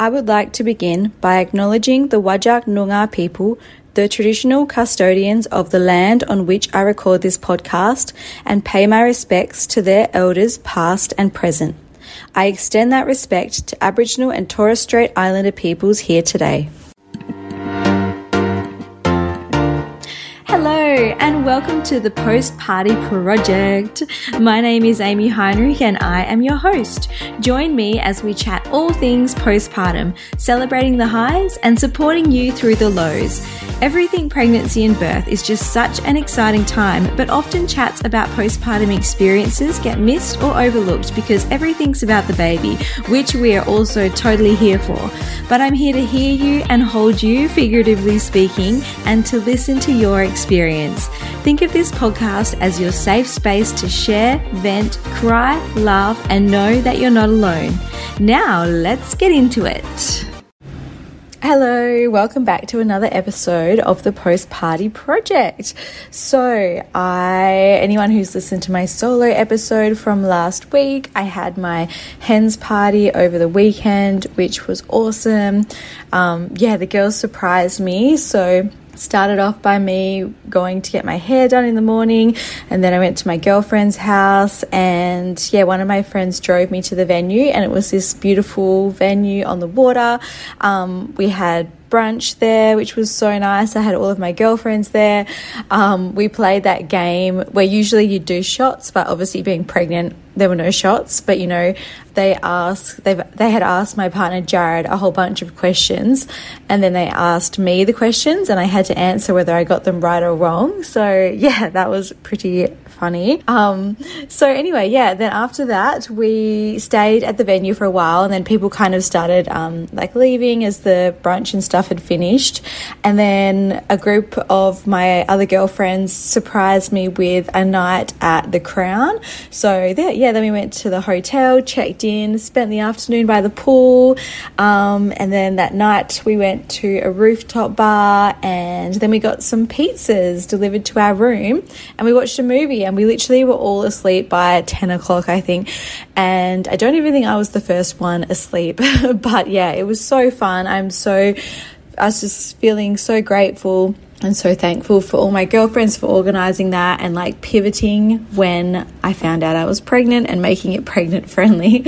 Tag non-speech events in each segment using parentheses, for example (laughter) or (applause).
I would like to begin by acknowledging the Whadjuk Noongar people, the traditional custodians of the land on which I record this podcast, and pay my respects to their elders past and present. I extend that respect to Aboriginal and Torres Strait Islander peoples here today. And welcome to the Post Party Project. My name is Amy Heinrich, and I am your host. Join me as we chat all things postpartum, celebrating the highs and supporting you through the lows. Everything pregnancy and birth is just such an exciting time, but often chats about postpartum experiences get missed or overlooked because everything's about the baby, which we are also totally here for. But I'm here to hear you and hold you, figuratively speaking, and to listen to your experience. Think of this podcast as your safe space to share, vent, cry, laugh, and know that you're not alone. Now, let's get into it. Hello, welcome back to another episode of the Post Party Project. So, I anyone who's listened to my solo episode from last week, I had my hens party over the weekend, which was awesome. Um, yeah, the girls surprised me, so started off by me going to get my hair done in the morning and then I went to my girlfriend's house and yeah one of my friends drove me to the venue and it was this beautiful venue on the water. Um, we had brunch there, which was so nice. I had all of my girlfriends there. Um, we played that game where usually you do shots, but obviously being pregnant, there were no shots. But you know, they asked they they had asked my partner Jared a whole bunch of questions, and then they asked me the questions, and I had to answer whether I got them right or wrong. So (laughs) yeah, that was pretty funny. Um, so anyway, yeah. Then after that, we stayed at the venue for a while, and then people kind of started um, like leaving as the brunch and stuff had finished, and then a group of my other girlfriends surprised me with a night at the Crown. So there, yeah. Then we went to the hotel, checked in, spent the afternoon by the pool, um, and then that night we went to a rooftop bar, and then we got some pizzas delivered to our room, and we watched a movie and we literally were all asleep by 10 o'clock, I think. And I don't even think I was the first one asleep. (laughs) but yeah, it was so fun. I'm so, I was just feeling so grateful and so thankful for all my girlfriends for organizing that and like pivoting when I found out I was pregnant and making it (laughs) pregnant friendly.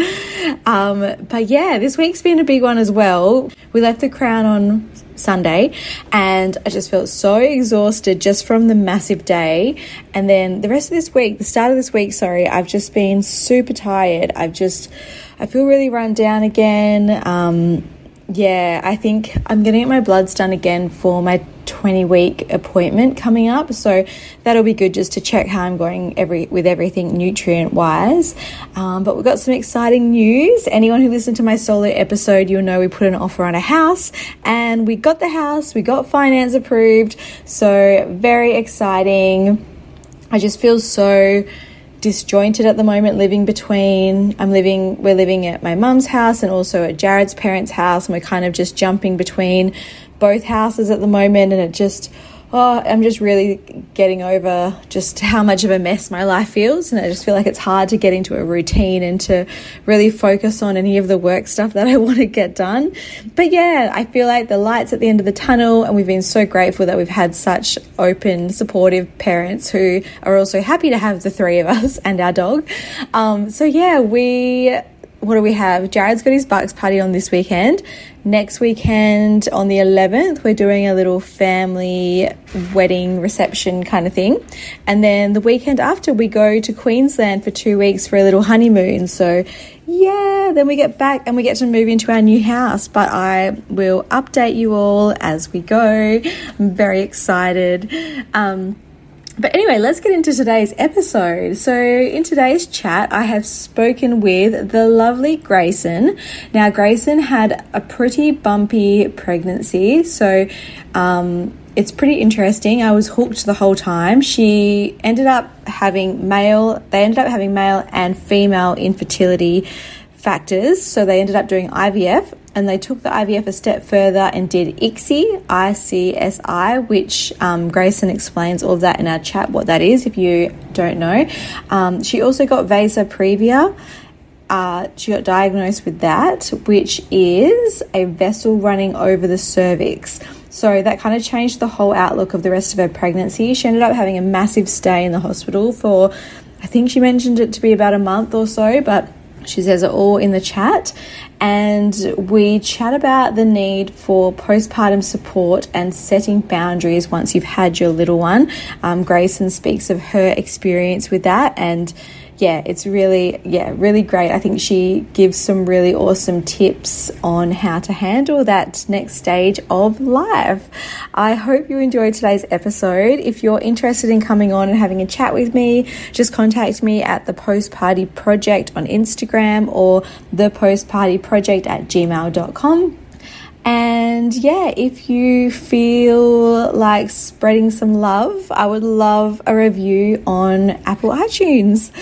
um, but yeah, this week's been a big one as well. We left the crown on Sunday, and I just felt so exhausted just from the massive day. And then the rest of this week, the start of this week, sorry, I've just been super tired. I've just, I feel really run down again. Um, yeah, I think I'm going to get my bloods done again for my 20 week appointment coming up. So that'll be good just to check how I'm going every with everything nutrient wise. Um, but we've got some exciting news. Anyone who listened to my solo episode, you'll know we put an offer on a house and we got the house, we got finance approved. So very exciting. I just feel so disjointed at the moment living between I'm living we're living at my mum's house and also at Jared's parents' house and we're kind of just jumping between both houses at the moment and it just oh I'm just really getting over just how much of a mess my life feels and I just feel like it's hard to get into a routine and to really focus on any of the work stuff that I (laughs) want to get done but yeah I feel like the lights at the end of the tunnel and we've been so grateful that we've had such open supportive parents who are also happy to have the three of (laughs) us and our dog um, so yeah we what do we have? Jared's got his Bucks party on this weekend. Next weekend on the 11th, we're doing a little family wedding reception kind of thing. And then the weekend after, we go to Queensland for two weeks for a little honeymoon. So, yeah, then we get back and we get to move into our new house. But I will update you all as we go. I'm very excited. Um, but anyway, let's get into today's episode. So, in today's chat, I have spoken with the lovely Gracen. Now, Gracen had a pretty bumpy pregnancy, so um, it's pretty interesting. I was hooked the whole time. She ended up having male, they ended up having male and female infertility factors. So, they ended up doing IVF and they took the IVF a step further and did ICSI, ICSI, which um, Gracen explains all of that in our chat, what that is, if you don't know. Um, she also got Vasa Previa. uh, she got diagnosed with that, which is a vessel running over the cervix. So that kind of changed the whole outlook of the rest of her pregnancy. She ended up having a massive stay in the hospital for, I think she mentioned it to be about a month or so, but she says it all in the chat. And we chat about the need for postpartum support and setting boundaries once you've had your little one. Um, Gracen speaks of her experience with that and yeah, it's really, yeah, really great. I think she gives some really awesome tips on how to handle that next stage of life. I hope you enjoyed today's episode. If you're interested in coming on and having a chat with me, just contact me at the Post Party Project on Instagram or the Post Party Project at gmail.com. And yeah, if you feel like spreading some love, I would love a review on Apple iTunes.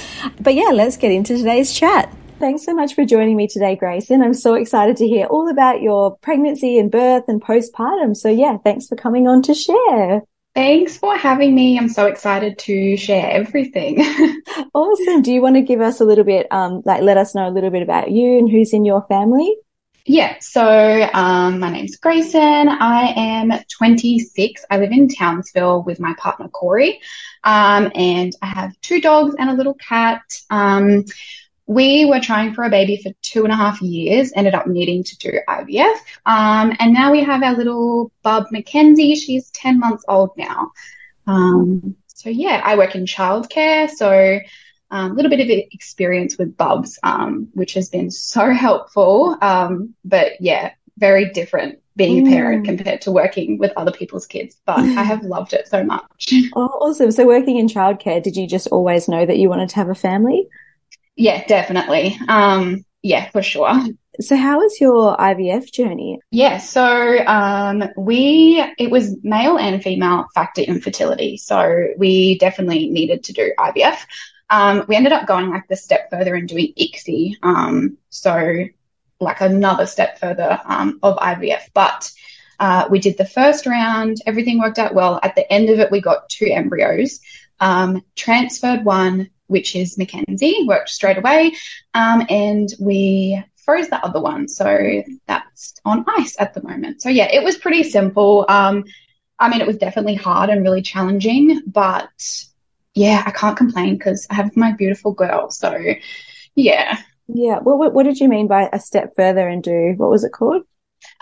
But yeah, let's get into today's chat. Thanks so much for joining me today, Gracen. I'm so excited to hear all about your pregnancy and birth and postpartum. So yeah, thanks for coming on to share. Thanks for having me. I'm so excited to share everything. (laughs) awesome. Do you want to give us a little bit, um, like let us know a little bit about you and who's in your family? Yeah, so um, my name's Gracen. I am 26. I live in Townsville with my partner Corey, um, and I have two dogs and a little cat. Um, we were trying for a baby for two and a half years, ended up needing to do IVF, um, and now we have our little bub Mackenzie. She's 10 months old now. Um, so yeah, I work in childcare, so a um, little bit of experience with Bubs, um, which has been so (laughs) helpful. Um, but yeah, very different being a parent mm. compared to working with other people's kids. But I have (laughs) loved it so much. Oh, awesome. So working in childcare, did you just always know that you wanted to have a family? Yeah, definitely. Um, yeah, for sure. So how was your IVF journey? Yeah, so um, we it was male and female factor infertility. So we definitely needed to do IVF. Um, we ended up going like the step further and doing ICSI. Um, so like another step further um, of IVF. But uh, we did the first round, everything worked out well. At the end of it, we got two embryos, um, transferred one, which is Mackenzie, worked straight away, um, and we froze the other one. So that's on ice at the moment. So yeah, it was pretty simple. Um, I mean, it was definitely hard and really challenging, but yeah, I can't complain because I have my beautiful girl. So, yeah. Yeah. Well, what, what did you mean by a step further and do? What was it called?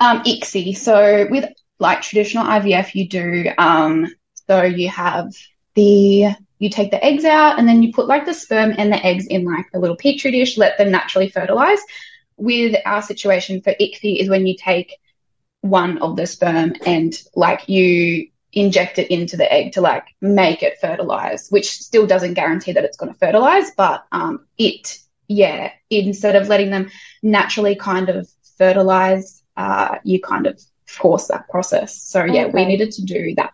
Um, ICSI. So, with like traditional IVF, you do, um, so you have the, you take the eggs out and then you put like the sperm and the eggs in like a little petri dish, let them naturally fertilize. With our situation for ICSI is when you take one of the sperm and like you inject it into the egg to like make it fertilize, which still doesn't guarantee that it's going to fertilize, but um, it, yeah, instead of letting them naturally kind of fertilize, uh, you kind of force that process. So yeah, okay. we needed to do that.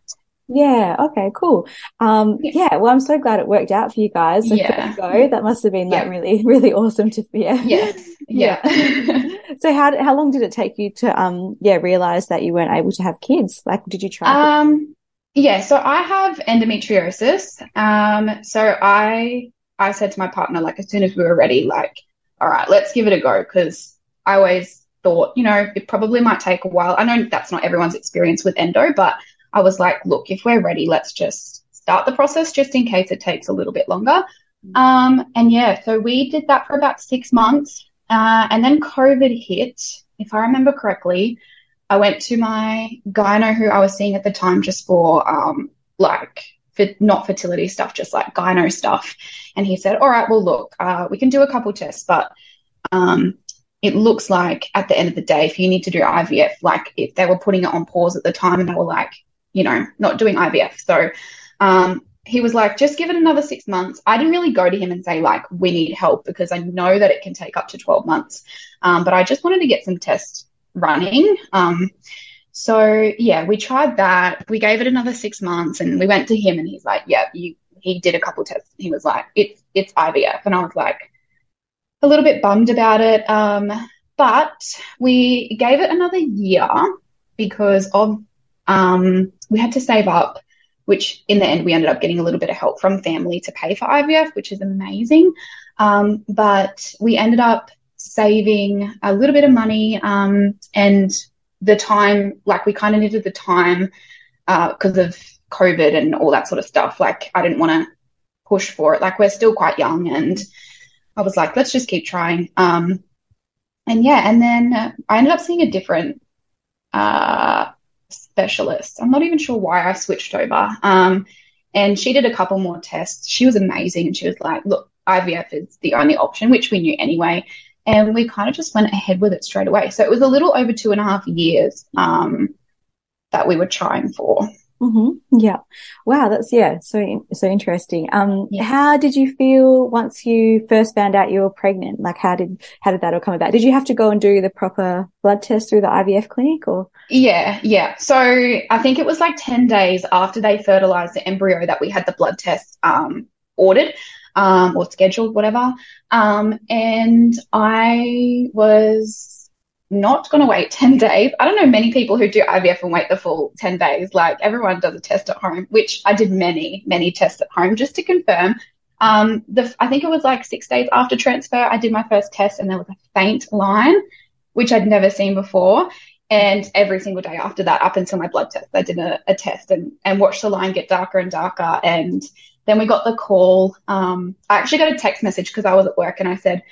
Yeah. Okay. Cool. Um, yeah. yeah. Well, I'm so glad it worked out for you guys. So yeah. Go. That must have been like yeah. really, (laughs) really awesome to. Yeah. Yes. (laughs) Yeah. yeah. (laughs) so how how long did it take you to um yeah realize that you weren't able to have kids? Like, did you try? Um. Yeah. So I have endometriosis. Um. So I I said to my partner like as soon as we were ready, like, all right, let's give it a go because I always thought you know it probably might take a while. I know that's not everyone's experience with endo, but I was like, look, if we're ready, let's just start the process just in case it takes a little bit longer. Um, and yeah, so we did that for about six months. Uh, and then COVID hit, if I remember correctly. I went to my gyno who I was seeing at the time just for um, like for not fertility stuff, just like gyno stuff. And he said, All right, well, look, uh, we can do a couple tests, but um, it looks like at the end of the day, if you need to do IVF, like if they were putting it on pause at the time and they were like, you know, not doing IVF. So um, he was like, just give it another six months. I didn't really go to him and say, like, we need help because I know that it can take up to 12 months. Um, but I just wanted to get some tests running. Um, so yeah, we tried that. We gave it another six months and we went to him and he's like, yeah, you, he did a couple tests. He was like, it's, it's IVF. And I was like, a little bit bummed about it. Um, but we gave it another year because of um, we had to save up which in the end we ended up getting a little bit of help from family to pay for IVF, which is amazing. Um, but we ended up saving a little bit of money um, and the time, like we kind of needed the time because uh, of COVID and all that sort of stuff. Like I didn't want to push for it. Like we're still quite young and I was like, let's just keep trying. Um, and yeah, and then I ended up seeing a different uh, specialist. I'm not even sure why I switched over. Um, and she did a couple more tests. She was amazing. And she was like, look, IVF is the only option, which we knew anyway. And we kind of just went ahead with it straight away. So it was a little over two and a half years um, that we were trying for. Mm-hmm. Yeah. Wow. That's yeah. So so interesting. Um, yeah. how did you feel once you first found out you were pregnant? Like, how did how did that all come about? Did you have to go and do the proper blood test through the IVF clinic, or? Yeah, yeah. So I think it was like ten days after they fertilized the embryo that we had the blood test um, ordered um, or scheduled, whatever. Um, and I was not going to wait 10 days. I don't know many people who do IVF and wait the full 10 days. Like everyone does a test at home, which I did many, many tests at home just to confirm. Um, the, I think it was like six days after transfer, I did my first test and there was a faint line, which I'd never seen before. And every single day after that, up until my blood test, I did a, a test and, and watched the line get darker and darker. And then we got the call. Um, I actually got a text message because I was at work and I said,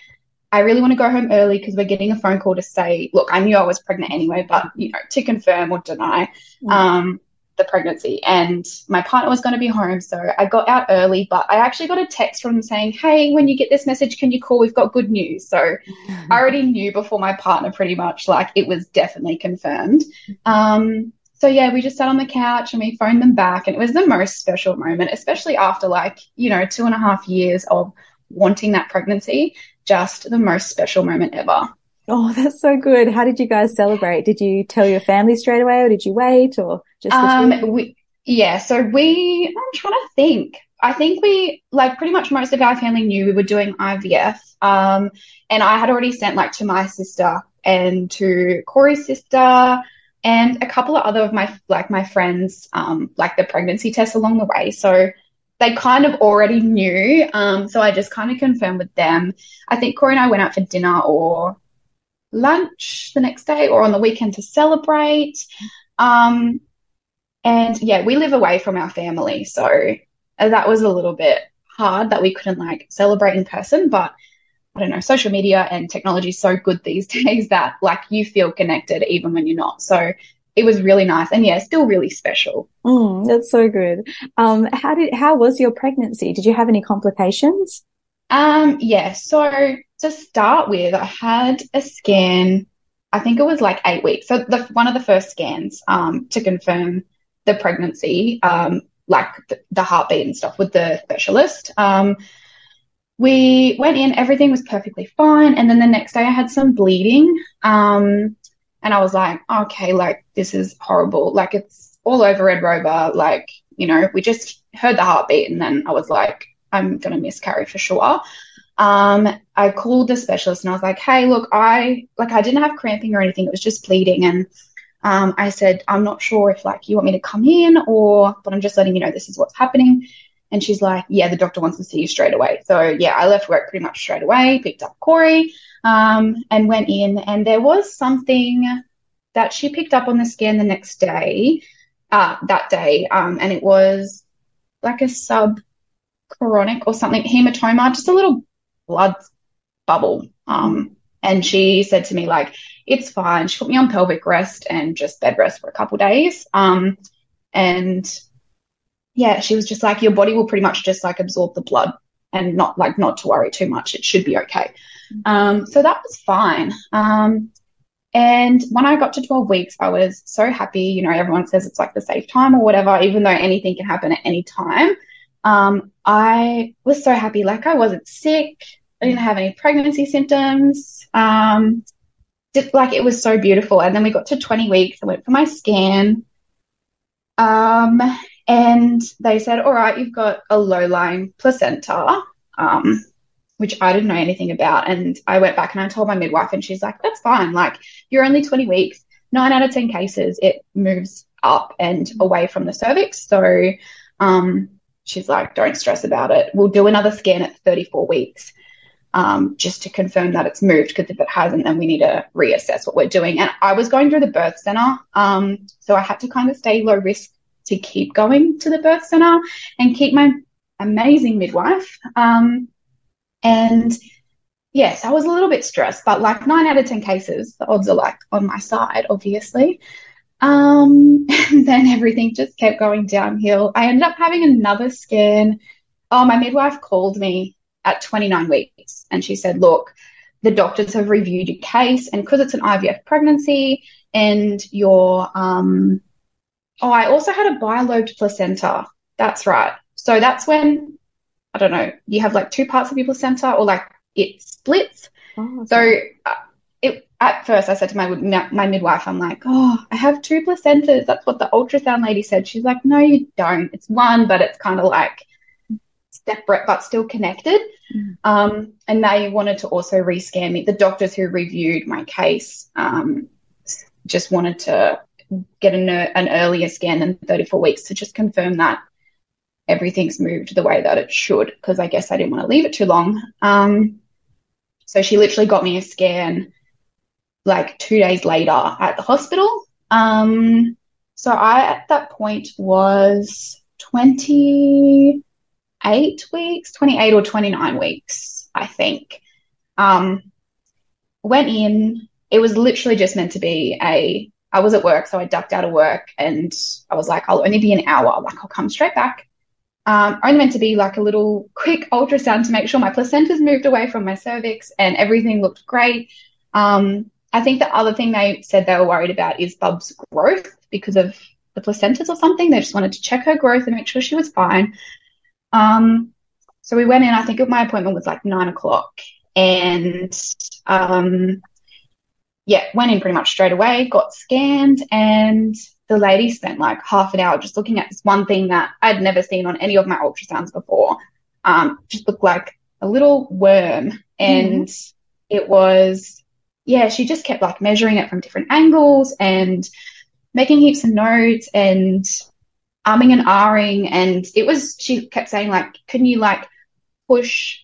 I really want to go home early because we're getting a phone call to say, look, I knew I was pregnant anyway, but you know, to confirm or deny mm. um, the pregnancy. And my partner was going to be home, so I got out early. But I actually got a text from them saying, hey, when you get this message, can you call? We've got good news. So mm. (laughs) I already knew before my partner, pretty much, like it was definitely confirmed. Um, so yeah, we just sat on the couch and we phoned them back, and it was the most special moment, especially after like you know two and a half years of wanting that pregnancy just the most special moment ever. Oh, that's so good. How did you guys celebrate? Did you tell your family straight away or did you wait or just um, we, yeah, so we I'm trying to think. I think we like pretty much most of our family knew we were doing IVF. Um, and I had already sent like to my sister and to Corey's sister and a couple of other of my like my friends um, like the pregnancy tests along the way. So they kind of already knew. Um, so I just kind of confirmed with them. I think Corey and I went out for dinner or lunch the next day or on the weekend to celebrate. Um, and yeah, we live away from our family. So that was a little bit hard that we couldn't like celebrate in person. But I don't know, social media and technology is so good these (laughs) days that like you feel connected even when you're not. So it was really nice and yeah, still really special. Mm, that's so good. Um, how did, how was your pregnancy? Did you have any complications? Um, yeah. So to start with, I had a scan. I think it was like eight weeks. So the, one of the first scans, um, to confirm the pregnancy, um, like the, the heartbeat and stuff with the specialist. Um, we went in, everything was perfectly fine. And then the next day I had some bleeding. Um, and I was like, okay, like this is horrible. Like it's all over Red Rover. Like, you know, we just heard the heartbeat and then I was like, I'm going to miscarry for sure. Um, I called the specialist and I was like, hey, look, I like I didn't have cramping or anything. It was just bleeding. And um, I said, I'm not sure if like you want me to come in or, but I'm just letting you know this is what's happening. And she's like, yeah, the doctor wants to see you straight away. So yeah, I left work pretty much straight away, picked up Corey um, and went in. And there was something that she picked up on the scan the next day, uh, that day, um, and it was like a subchronic or something hematoma, just a little blood bubble. Um, and she said to me like, "It's fine." She put me on pelvic rest and just bed rest for a couple days. Um, and yeah, she was just like, "Your body will pretty much just like absorb the blood and not like not to worry too much. It should be okay." Um, so that was fine. Um, and when I got to 12 weeks, I was so happy. You know, everyone says it's like the safe time or whatever, even though anything can happen at any time. Um, I was so happy. Like I wasn't sick. I didn't have any pregnancy symptoms. Um, like it was so beautiful. And then we got to 20 weeks. I went for my scan. Um, and they said, all right, you've got a low lying placenta. Um, which I didn't know anything about. And I went back and I told my midwife, and she's like, that's fine. Like, you're only 20 weeks. Nine out of 10 cases, it moves up and away from the cervix. So, Um, she's like, don't stress about it. We'll do another scan at 34 weeks um, just to confirm that it's moved. Because if it hasn't, then we need to reassess what we're doing. And I was going through the birth center, um, so I had to kind of stay low risk to keep going to the birth center and keep my amazing midwife. Um, and yes, I was a little bit stressed, but like nine out of 10 cases, the odds are like on my side, obviously. Um, (laughs) and then everything just kept going downhill. I ended up having another scan. Oh, my midwife called me at 29 weeks and she said, Look, the doctors have reviewed your case, and because it's an IVF pregnancy and your, um, oh, I also had a bilobed placenta. That's right. So that's when, I don't know, you have like two parts of your placenta or like it splits. Oh, so uh, it, at first I said to my, my midwife, I'm like, oh, I have two placentas. That's what the ultrasound lady said. She's like, no, you don't. It's one, but it's kind of like separate but still connected. Mm. Um, and they wanted to also rescan me. The doctors who reviewed my case um, just wanted to get an, an earlier scan than 34 weeks to just confirm that everything's moved the way that it should, because I guess I didn't want to leave it too long. Um, so she literally got me a scan like two days later at the hospital. Um, so I, at that point, was 28 weeks, 28 or 29 weeks, I think. Um, went in. It was literally just meant to be a I was at work, so I ducked out of work and I was like, I'll only be an hour. Like, I'll come straight back. Um, only meant to be like a little quick ultrasound to make sure my placenta's moved away from my cervix and everything looked great. Um, I think the other thing they said they were worried about is Bub's growth because of the placentas or something. They just wanted to check her growth and make sure she was fine. Um, so we went in, I think my appointment was like nine o'clock and, um, yeah, went in pretty much straight away, got scanned, and the lady spent like half an hour just looking at this one thing that I'd never seen on any of my ultrasounds before. Um, just looked like a little worm, and mm. it was, yeah, she just kept like measuring it from different angles and making heaps of notes and umming and ahhing, and it was, she kept saying like, can you like push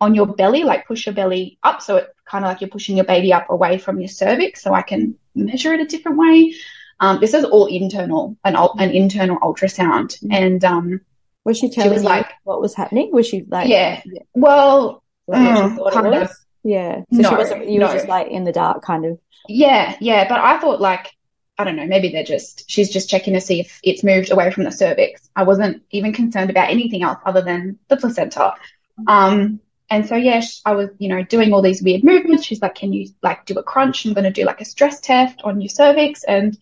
on your belly, like push your belly up. So it kind of like you're pushing your baby up away from your cervix so I can measure it a different way. Um, this is all internal, an, an internal ultrasound. Mm-hmm. And um, was she telling she was you like, what was happening? Was she like, yeah, yeah. well, mm, kind of. Yeah. So no, she wasn't, you no. were just like in the dark kind of. Yeah. Yeah. But I thought like, I don't know, maybe they're just, she's just checking to see if it's moved away from the cervix. I wasn't even concerned about anything else other than the placenta. Um, and so, yeah, I was, you know, doing all these weird movements. She's like, can you like do a crunch? I'm going to do like a stress test on your cervix and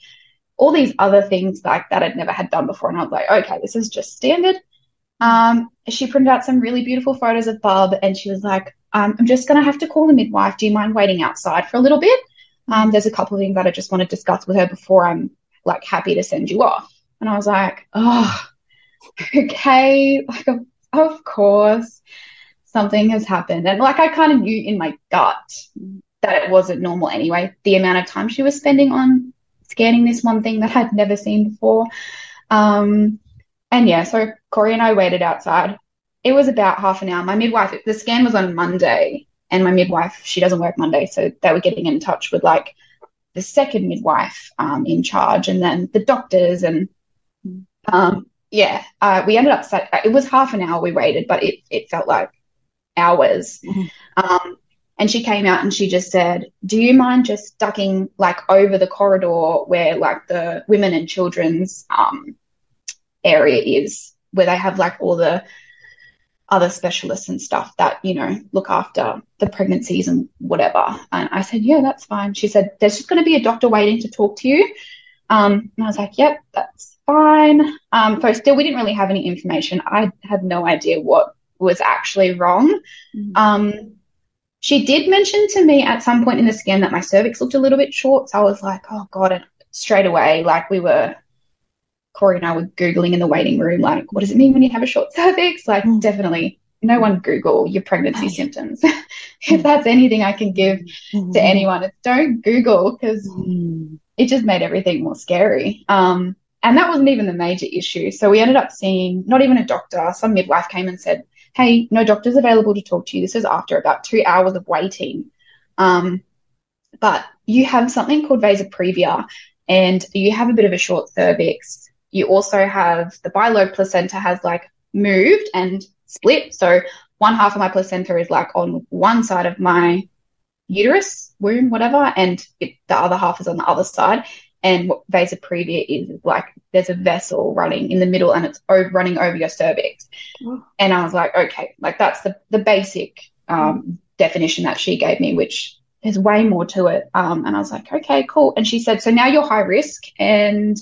all these other things like that I'd never had done before. And I was like, okay, this is just standard. Um, she printed out some really beautiful photos of Bub and she was like, um, I'm just going to have to call the midwife. Do you mind waiting outside for a little bit? Um, there's a couple of things that I just want to discuss with her before I'm like happy to send you off. And I was like, oh, (laughs) okay, like, of, of course something has happened. And like I kind of knew in my gut that it wasn't normal anyway, the amount of time she was spending on scanning this one thing that I'd never seen before. Um, and yeah, so Corey and I waited outside. It was about half an hour. My midwife, the scan was on Monday, and my midwife, she doesn't work Monday, so they were getting in touch with like the second midwife um, in charge, and then the doctors, and um, yeah, uh, we ended up. It was half an hour we waited, but it it felt like hours. Mm-hmm. Um, and she came out and she just said, Do you mind just ducking like over the corridor where like the women and children's um, area is, where they have like all the other specialists and stuff that, you know, look after the pregnancies and whatever. And I said, Yeah, that's fine. She said, There's just going to be a doctor waiting to talk to you. Um, and I was like, Yep, that's fine. Um, so still, we didn't really have any information. I had no idea what was actually wrong. Mm-hmm. Um, she did mention to me at some point in the scan that my cervix looked a little bit short. So I was like, oh God, and straight away, like we were, Corey and I were Googling in the waiting room, like, what does it mean when you have a short (laughs) cervix? Like, mm. definitely no one Google your pregnancy symptoms. (laughs) if that's anything I can give mm. to anyone, it's don't Google because mm. it just made everything more scary. Um, and that wasn't even the major issue. So we ended up seeing not even a doctor. Some midwife came and said, Hey, no doctor's available to talk to you. This is after about two hours of waiting. Um, but you have something called vasa previa and you have a bit of a short cervix. You also have the bilobed placenta has like moved and split. So one half of my placenta is like on one side of my uterus, womb, whatever, and it, the other half is on the other side. And what vasa previa is, is like there's a vessel running in the middle and it's over, running over your cervix. Oh. And I was like, okay, like that's the, the basic um, definition that she gave me, which there's way more to it. Um, and I was like, okay, cool. And she said, so now you're high risk and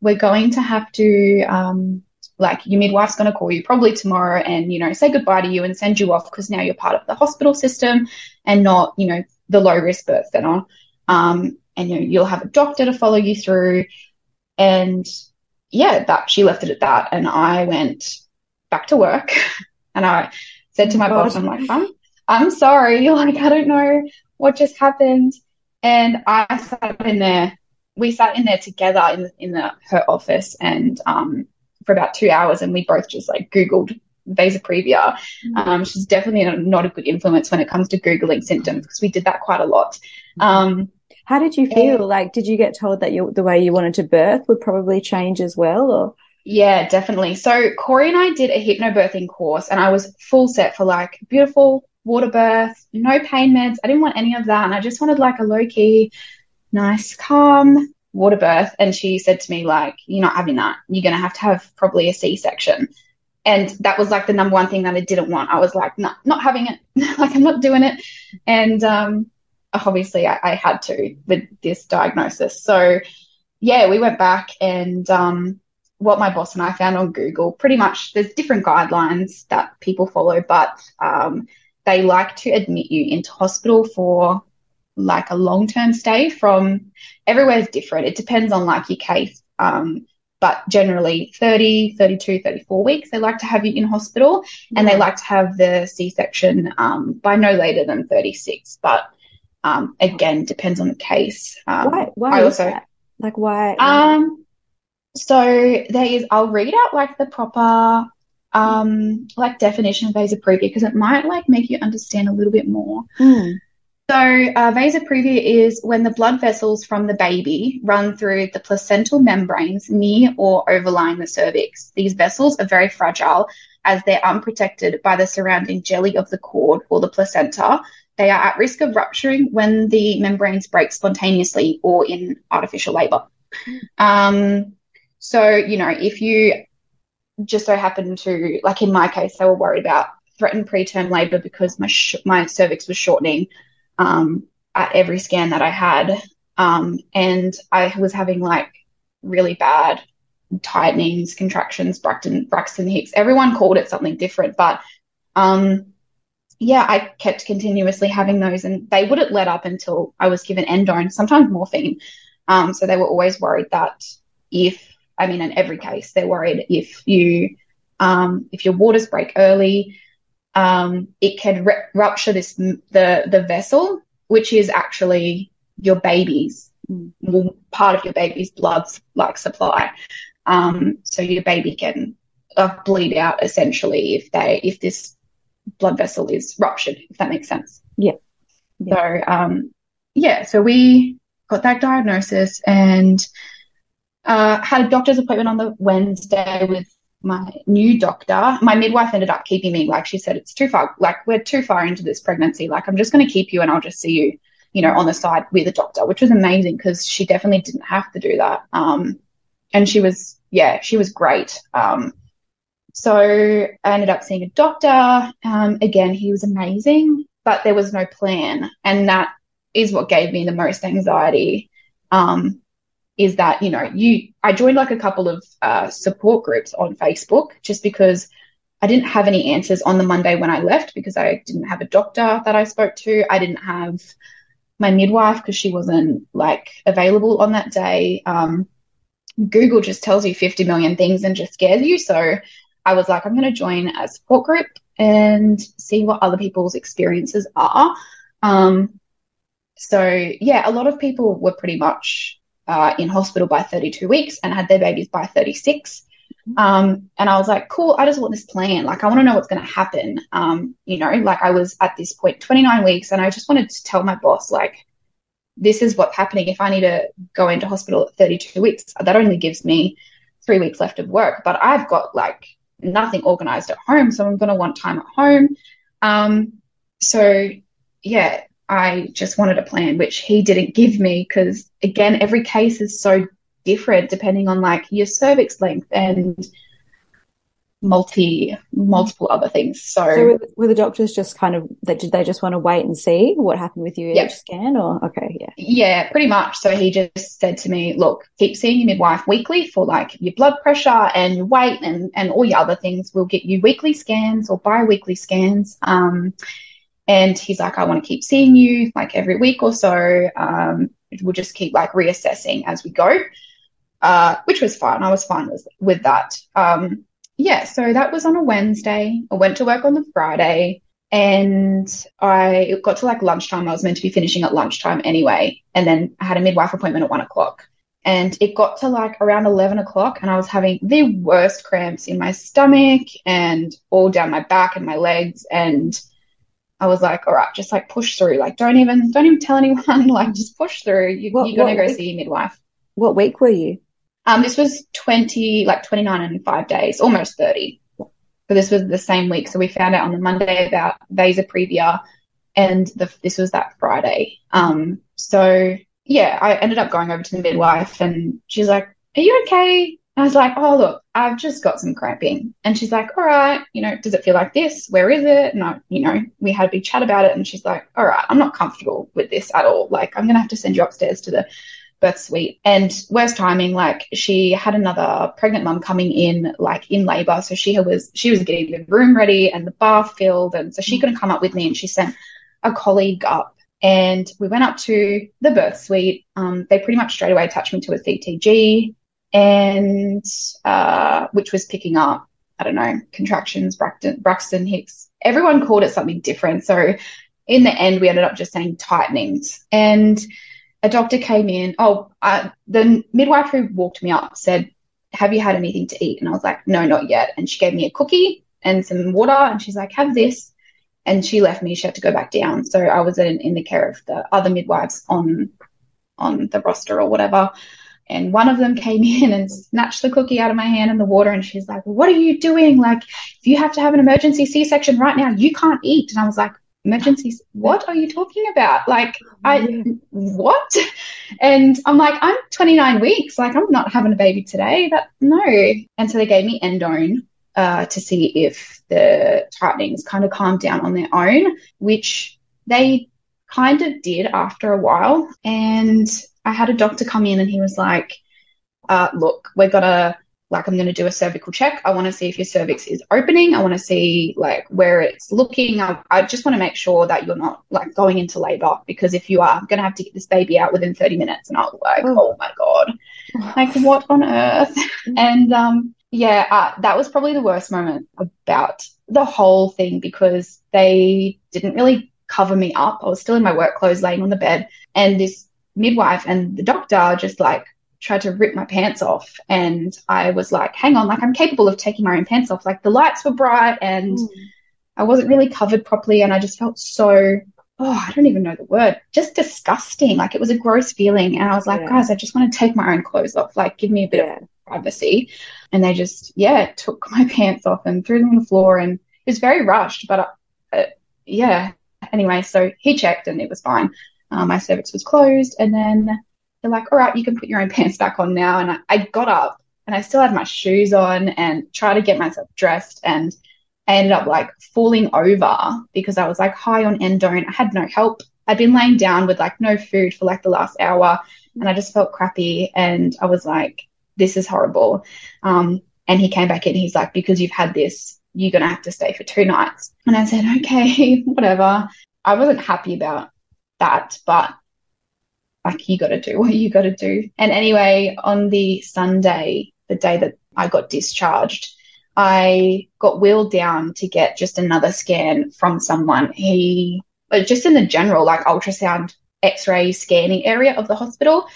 we're going to have to, um, like your midwife's going to call you probably tomorrow and, you know, say goodbye to you and send you off because now you're part of the hospital system and not, you know, the low risk birth center. Um, and you know, you'll have a doctor to follow you through. And yeah, that she left it at that. And I went back to work (laughs) and I said to my boss, I'm like, I'm, I'm sorry. (laughs) Like, I don't know what just happened. And I sat in there, we sat in there together in, the, in the, her office and, um, for about two hours and we both just like Googled vasa previa. Mm-hmm. Um, she's definitely not a good influence when it comes to Googling symptoms because we did that quite a lot. Um, how did you feel? And, like, did you get told that you, the way you wanted to birth would probably change as well, or? Yeah, definitely. So Corey and I did a hypnobirthing course, and I was full set for like beautiful water birth, no pain meds. I didn't want any of that, and I just wanted like a low key, nice, calm water birth. And she said to me like, "You're not having that. You're gonna have to have probably a C section." And that was like the number one thing that I didn't want. I was like, "No, not having it. (laughs) like I'm not doing it." And um, obviously I, I, had to with this diagnosis. So yeah, we went back and um, what my boss and I found on Google, pretty much there's different guidelines that people follow, but um, they like to admit you into hospital for like a long term stay from everywhere is different. It depends on like your case. Um, but generally 30, 32, 34 weeks, they like to have you in hospital and they like to have the C section um, by no later than 36. But um, again, depends on the case. Um, why? Why I also, that? Like why? Um, so there is. I'll read out like the proper um like definition of vasa previa because it might like make you understand a little bit more. Mm. So uh, vasa previa is when the blood vessels from the baby run through the placental membranes near or overlying the cervix. These vessels are very fragile as they're unprotected by the surrounding jelly of the cord or the placenta they are at risk of rupturing when the membranes break spontaneously or in artificial labor. Um, so, you know, if you just so happen to, like in my case, they were worried about threatened preterm labor because my sh- my cervix was shortening um, at every scan that I had, um, and I was having like really bad tightenings, contractions, Braxton Braxton Hicks. Everyone called it something different, but um, yeah, I kept continuously having those, and they wouldn't let up until I was given endone, sometimes morphine. Um, so they were always worried that if, I mean, in every case, they're worried if you, um, if your waters break early, um, it can re- rupture this the the vessel, which is actually your baby's part of your baby's blood like supply. Um, so your baby can uh, bleed out essentially if they if this blood vessel is ruptured, if that makes sense. Yeah. yeah. So, um, yeah, so we got that diagnosis and uh, had a doctor's appointment on the Wednesday with my new doctor. My midwife ended up keeping me, like she said, it's too far, like we're too far into this pregnancy. Like I'm just going to keep you and I'll just see you, you know, on the side with a doctor, which was amazing because she definitely didn't have to do that. Um, and she was, yeah, she was great. Um, so I ended up seeing a doctor. Um, again, he was amazing, but there was no plan. And that is what gave me the most anxiety. Um, is that, you know, you, I joined like a couple of uh, support groups on Facebook just because I didn't have any answers on the Monday when I left because I didn't have a doctor that I spoke to. I didn't have my midwife because she wasn't like available on that day. Um, Google just tells you 50 million things and just scares you. So I was like, I'm going to join a support group and see what other people's experiences are. Um, so yeah, a lot of people were pretty much uh, in hospital by 32 weeks and had their babies by 36. Um, and I was like, cool, I just want this plan. Like, I want to know what's going to happen. Um, you know, like I was at this point 29 weeks and I just wanted to tell my boss, like, this is what's happening. If I need to go into hospital at 32 weeks, that only gives me three weeks left of work, but I've got like nothing organized at home. So I'm going to want time at home. Um, so yeah, I just wanted a plan, which he didn't give me because again, every case is so different depending on like your cervix length and multi multiple other things. So, so were, the doctors just kind of that did they just want to wait and see what happened with you yep. each scan or okay, yeah. Yeah, pretty much. So he just said to me, look, keep seeing your midwife weekly for like your blood pressure and your weight and and all your other things. We'll get you weekly scans or bi-weekly scans. Um and he's like, I want to keep seeing you like every week or so. Um, we'll just keep like reassessing as we go. Uh, which was fine. I was fine with, with that. Um, yeah, so that was on a Wednesday. I went to work on the Friday and I got to like lunchtime. I was meant to be finishing at lunchtime anyway. And then I had a midwife appointment at one o'clock. And it got to like around 11 o'clock and I was having the worst cramps in my stomach and all down my back and my legs. And I was like, all right, just like push through. Like, don't even, don't even tell anyone. (laughs) like, just push through. You, you're going to go see your midwife. What week were you? Um, this was 20, like 29 and five days, almost 30. So this was the same week. So we found out on the Monday about Vasa Previa and the, this was that Friday. Um, so yeah, I ended up going over to the midwife and she's like, are you okay? I was like, oh, look, I've just got some cramping. And she's like, all right, you know, does it feel like this? Where is it? And I, you know, we had a big chat about it. And she's like, all right, I'm not comfortable with this at all. Like, I'm going to have to send you upstairs to the birth suite. And worst timing, like she had another pregnant mum coming in, like in labor. So she was, she was getting the room ready and the bath filled. And so she couldn't come up with me and she sent a colleague up and we went up to the birth suite. Um, they pretty much straight away attached me to a CTG and, uh, which was picking up, I don't know, contractions, Braxton, Braxton Hicks. Everyone called it something different. So in the end, we ended up just saying tightenings and, a doctor came in. Oh, uh, the midwife who walked me up said, Have you had anything to eat? And I was like, No, not yet. And she gave me a cookie and some water. And she's like, Have this. And she left me. She had to go back down. So I was in, in the care of the other midwives on on the roster or whatever. And one of them came (laughs) in and snatched the cookie out of my hand and the water. And she's like, What are you doing? Like, if you have to have an emergency C section right now, you can't eat. And I was like, emergencies. What are you talking about? Like, I, what? And I'm like, I'm 29 weeks. Like, I'm not having a baby today. That, no. And so they gave me endone uh, to see if the tightenings kind of calmed down on their own, which they kind of did after a while. And I had a doctor come in and he was like, uh, look, we're going to like I'm going to do a cervical check. I want to see if your cervix is opening. I want to see like where it's looking. I, I just want to make sure that you're not like going into labor because if you are, I'm going to have to get this baby out within 30 minutes. And I was like, oh, oh my God, like what on earth? (laughs) and, um, yeah, uh, that was probably the worst moment about the whole thing because they didn't really cover me up. I was still in my work clothes laying on the bed and this midwife and the doctor just like tried to rip my pants off and I was like, hang on, like I'm capable of taking my own pants off. Like the lights were bright and mm. I wasn't really covered properly and I just felt so oh, I don't even know the word, just disgusting. Like it was a gross feeling. And I was like, yeah. guys, I just want to take my own clothes off. Like give me a bit yeah. of privacy. And they just, yeah, took my (laughs) pants off and threw them on the floor. And it was very rushed, but uh, yeah. Anyway, so he checked and it was fine. Uh, my cervix was closed. And then they're like, all right, you can put your own pants back on now. And I, I got up and I still had my shoes on and tried to get myself dressed. And I ended up like falling over because I was like high on endone. I had no help. I'd been laying down with like no food for like the last hour and I just felt crappy. And I was like, this is horrible. Um, and he came back in. He's like, because you've had this, you're going to have to stay for two nights. And I said, okay, (laughs) whatever. I wasn't happy about that, but like you got to do what you got to do. And anyway, on the Sunday, the day that I got discharged, I got wheeled down to get just another scan from someone. He, just in the general, like ultrasound, x ray scanning area of the hospital.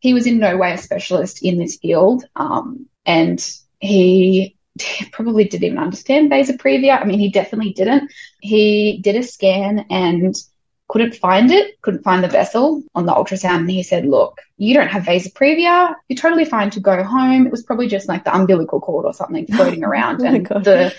he was in no way a specialist in this field. Um, and he (laughs) probably didn't even understand vasa previa. I mean, he definitely didn't. He did a scan and couldn't find it, couldn't find the vessel on the ultrasound. And he said, Look, you don't have vasa previa. You're totally fine to go home. It was probably just like the umbilical cord or something (laughs) floating around. oh and the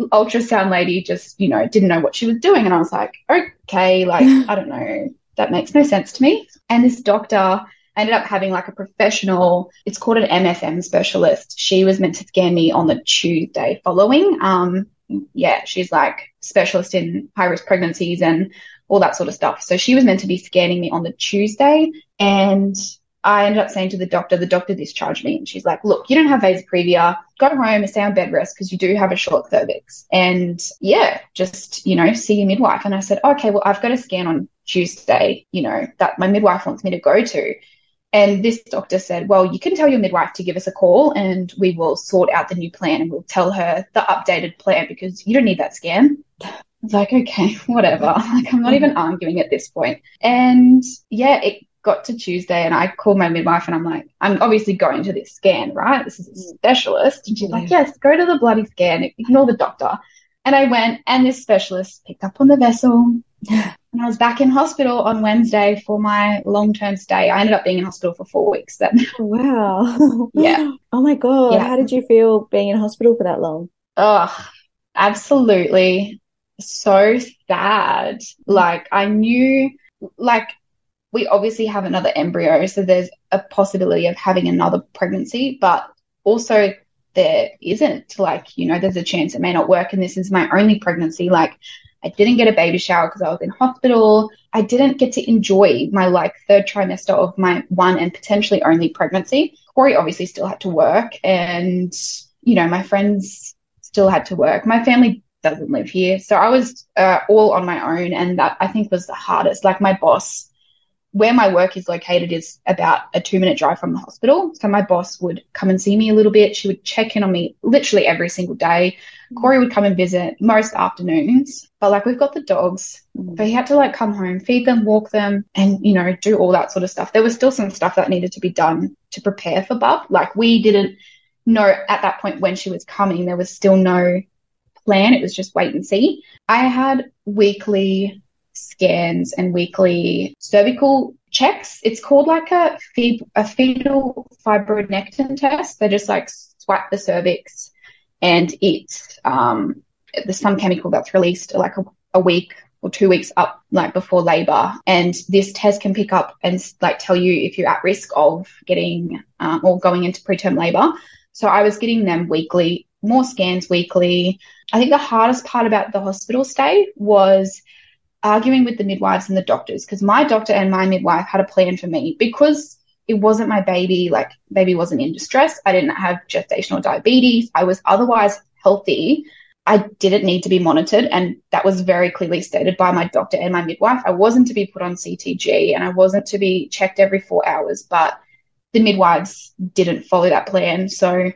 ultrasound lady just, you know, didn't know what she was doing. And I was like, Okay, like, (laughs) I don't know. That makes no sense to me. And this doctor ended up having like a professional, it's called an MFM specialist. She was meant to scan me on the Tuesday following. Um, yeah, she's like specialist in high risk pregnancies and all that sort of stuff. So she was meant to be scanning me on the Tuesday and I ended up saying to the doctor, the doctor discharged me and she's like, look, you don't have vasa previa. Go home and stay on bed rest because you do have a short cervix. And yeah, just, you know, see your midwife. And I said, okay, well, I've got a scan on Tuesday, you know, that my midwife wants me to go to. And this doctor said, Well, you can tell your midwife to give us a call and we will sort out the new plan and we'll tell her the updated plan because you don't need that scan. Was like, okay, (laughs) whatever. Like, I'm not even arguing at this point. And yeah, it got to Tuesday and I called my midwife and I'm like, I'm obviously going to this scan, right? This is a mm. specialist. And she's yeah. like, yes, go to the bloody scan, ignore the doctor. And I went and this specialist picked up on the vessel. (sighs) And I was back in hospital on Wednesday for my long term stay. I ended up being in hospital for four weeks then. (laughs) Oh, wow. yeah. (gasps) Oh my God. Yeah. How did you feel being in hospital for that long? Oh, absolutely. So sad. Mm. Like, I knew, like, we obviously have another embryo, so there's a possibility of having another pregnancy, but also there isn't. Like, you know, there's a chance it may not work, and this is my only pregnancy. Like, I didn't get a baby shower because I was in hospital. I didn't get to enjoy my like third trimester of my one and potentially only pregnancy. Corey obviously still had to work and, you know, my friends still had to work. My family doesn't live here. So I was uh, all on my own. And that I think was the hardest. Like my boss where my work is located is about a two minute drive from the hospital. So my boss would come and see me a little bit. She would check in on me literally every single day. Mm. Corey would come and visit most afternoons. But like we've got the dogs. Mm. So he had to like come home, feed them, walk them, and you know, do all that sort of stuff. There was still some stuff that needed to be done to prepare for Bub. Like we didn't know at that point when she was coming, there was still no plan. It was just wait and see. I had weekly scans and weekly cervical checks. It's called like a, a fetal fibronectin test. They just like swipe the cervix and it's, um, there's some chemical that's released like a, a week or two weeks up like before labor and this test can pick up and like tell you if you're at risk of getting um, or going into preterm labor so i was getting them weekly more scans weekly i think the hardest part about the hospital stay was arguing with the midwives and the doctors because my doctor and my midwife had a plan for me because it wasn't my baby, like baby wasn't in distress. I didn't have gestational diabetes. I was otherwise healthy. I didn't need to be monitored. And that was very clearly stated by my doctor and my midwife. I wasn't to be put on CTG and I wasn't to be checked every four hours, but the midwives didn't follow that plan. So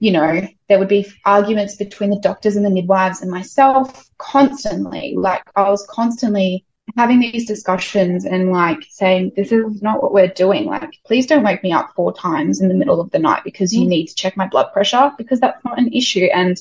you know, there would be arguments between the doctors and the midwives and myself constantly. Like I was constantly having these discussions and like saying, this is not what we're doing. Like, please don't wake me up four times in the middle of the night because you mm. need to check my blood pressure because that's not an issue. And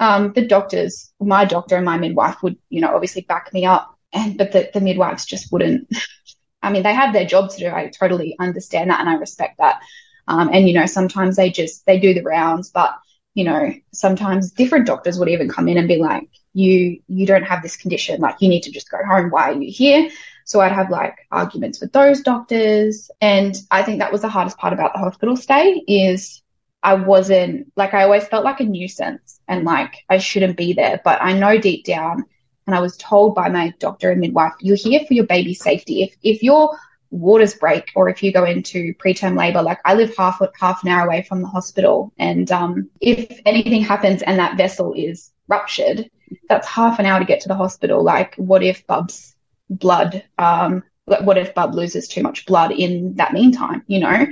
um, the doctors, my doctor and my midwife would, you know, obviously back me up. And but the, the midwives just wouldn't. (laughs) I mean, they have their job to do. I totally understand that and I respect that. Um, and, you know, sometimes they just, they do the rounds, but, you know, sometimes different doctors would even come in and be like, you, you don't have this condition. Like, you need to just go home. Why are you here? So I'd have like arguments with those doctors. And I think that was the hardest part about the hospital stay is I wasn't like, I always felt like a nuisance and like I shouldn't be there. But I know deep down, and I was told by my doctor and midwife, you're here for your baby's safety. If, if you're waters break or if you go into preterm labor like i live half half an hour away from the hospital and um, if anything happens and that vessel is ruptured that's half an hour to get to the hospital. Like what if bub's blood um, what if bub loses too much blood in that meantime you know?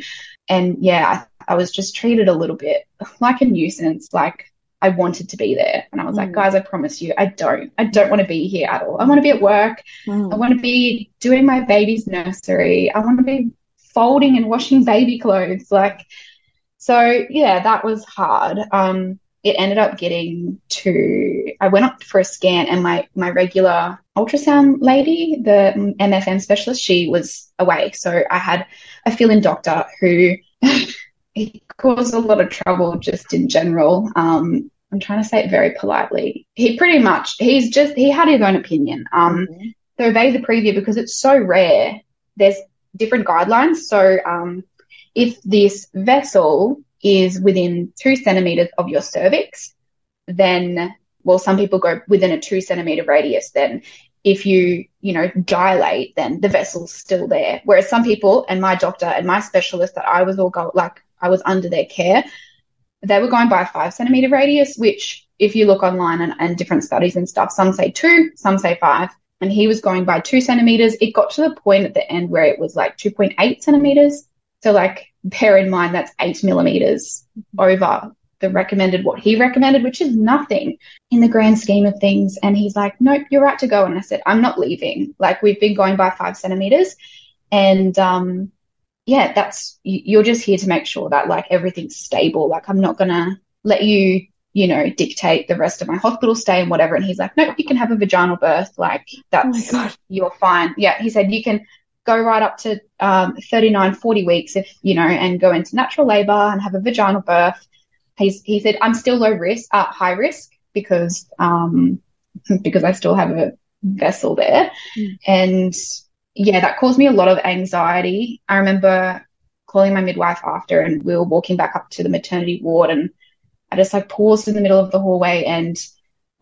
And yeah I, I was just treated a little bit like a nuisance like I wanted to be there. And I was mm. like, guys, I promise you, I don't. I don't want to be here at all. I want to be at work. Mm. I want to be doing my baby's nursery. I want to be folding and washing baby clothes. Like, so yeah, that was hard. Um, it ended up getting to, I went up for a scan and my, my regular ultrasound lady, the MFM specialist, she was away. So I had a fill-in doctor who (laughs) he caused a lot of trouble just in general. Um, I'm trying to say it very politely. He pretty much, he's just, he had his own opinion. Um, mm-hmm. So vasa previa because it's so rare. There's different guidelines. So um, if this vessel is within two centimeters of your cervix, then, well, some people go within a two centimeter radius. Then if you, you know, dilate, then the vessel's still there. Whereas some people and my doctor and my specialist that I was all go, like, I was under their care, they were going by a five centimeter radius, which if you look online and, and different studies and stuff, some say two, some say five and he was going by two centimeters. It got to the point at the end where it was like 2.8 centimeters. So, like, bear in mind that's eight millimeters over the recommended, what he recommended, which is nothing in the grand scheme of things. And he's like, nope, you're right to go. And I said, I'm not leaving. Like, we've been going by five centimeters. And, um, yeah, that's, you're just here to make sure that like everything's stable. Like, I'm not going to let you you know, dictate the rest of my hospital stay and whatever. And he's like, nope, you can have a vaginal birth. Like that's, oh you're fine. Yeah. He said, you can go right up to um, 39, 40 weeks if, you know, and go into natural labor and have a vaginal birth. He's, he said, I'm still low risk, uh, high risk because, um, (laughs) because I still have a vessel there. Mm. And yeah, that caused me a lot of anxiety. I remember calling my midwife after and we were walking back up to the maternity ward and I just like paused in the middle of the hallway and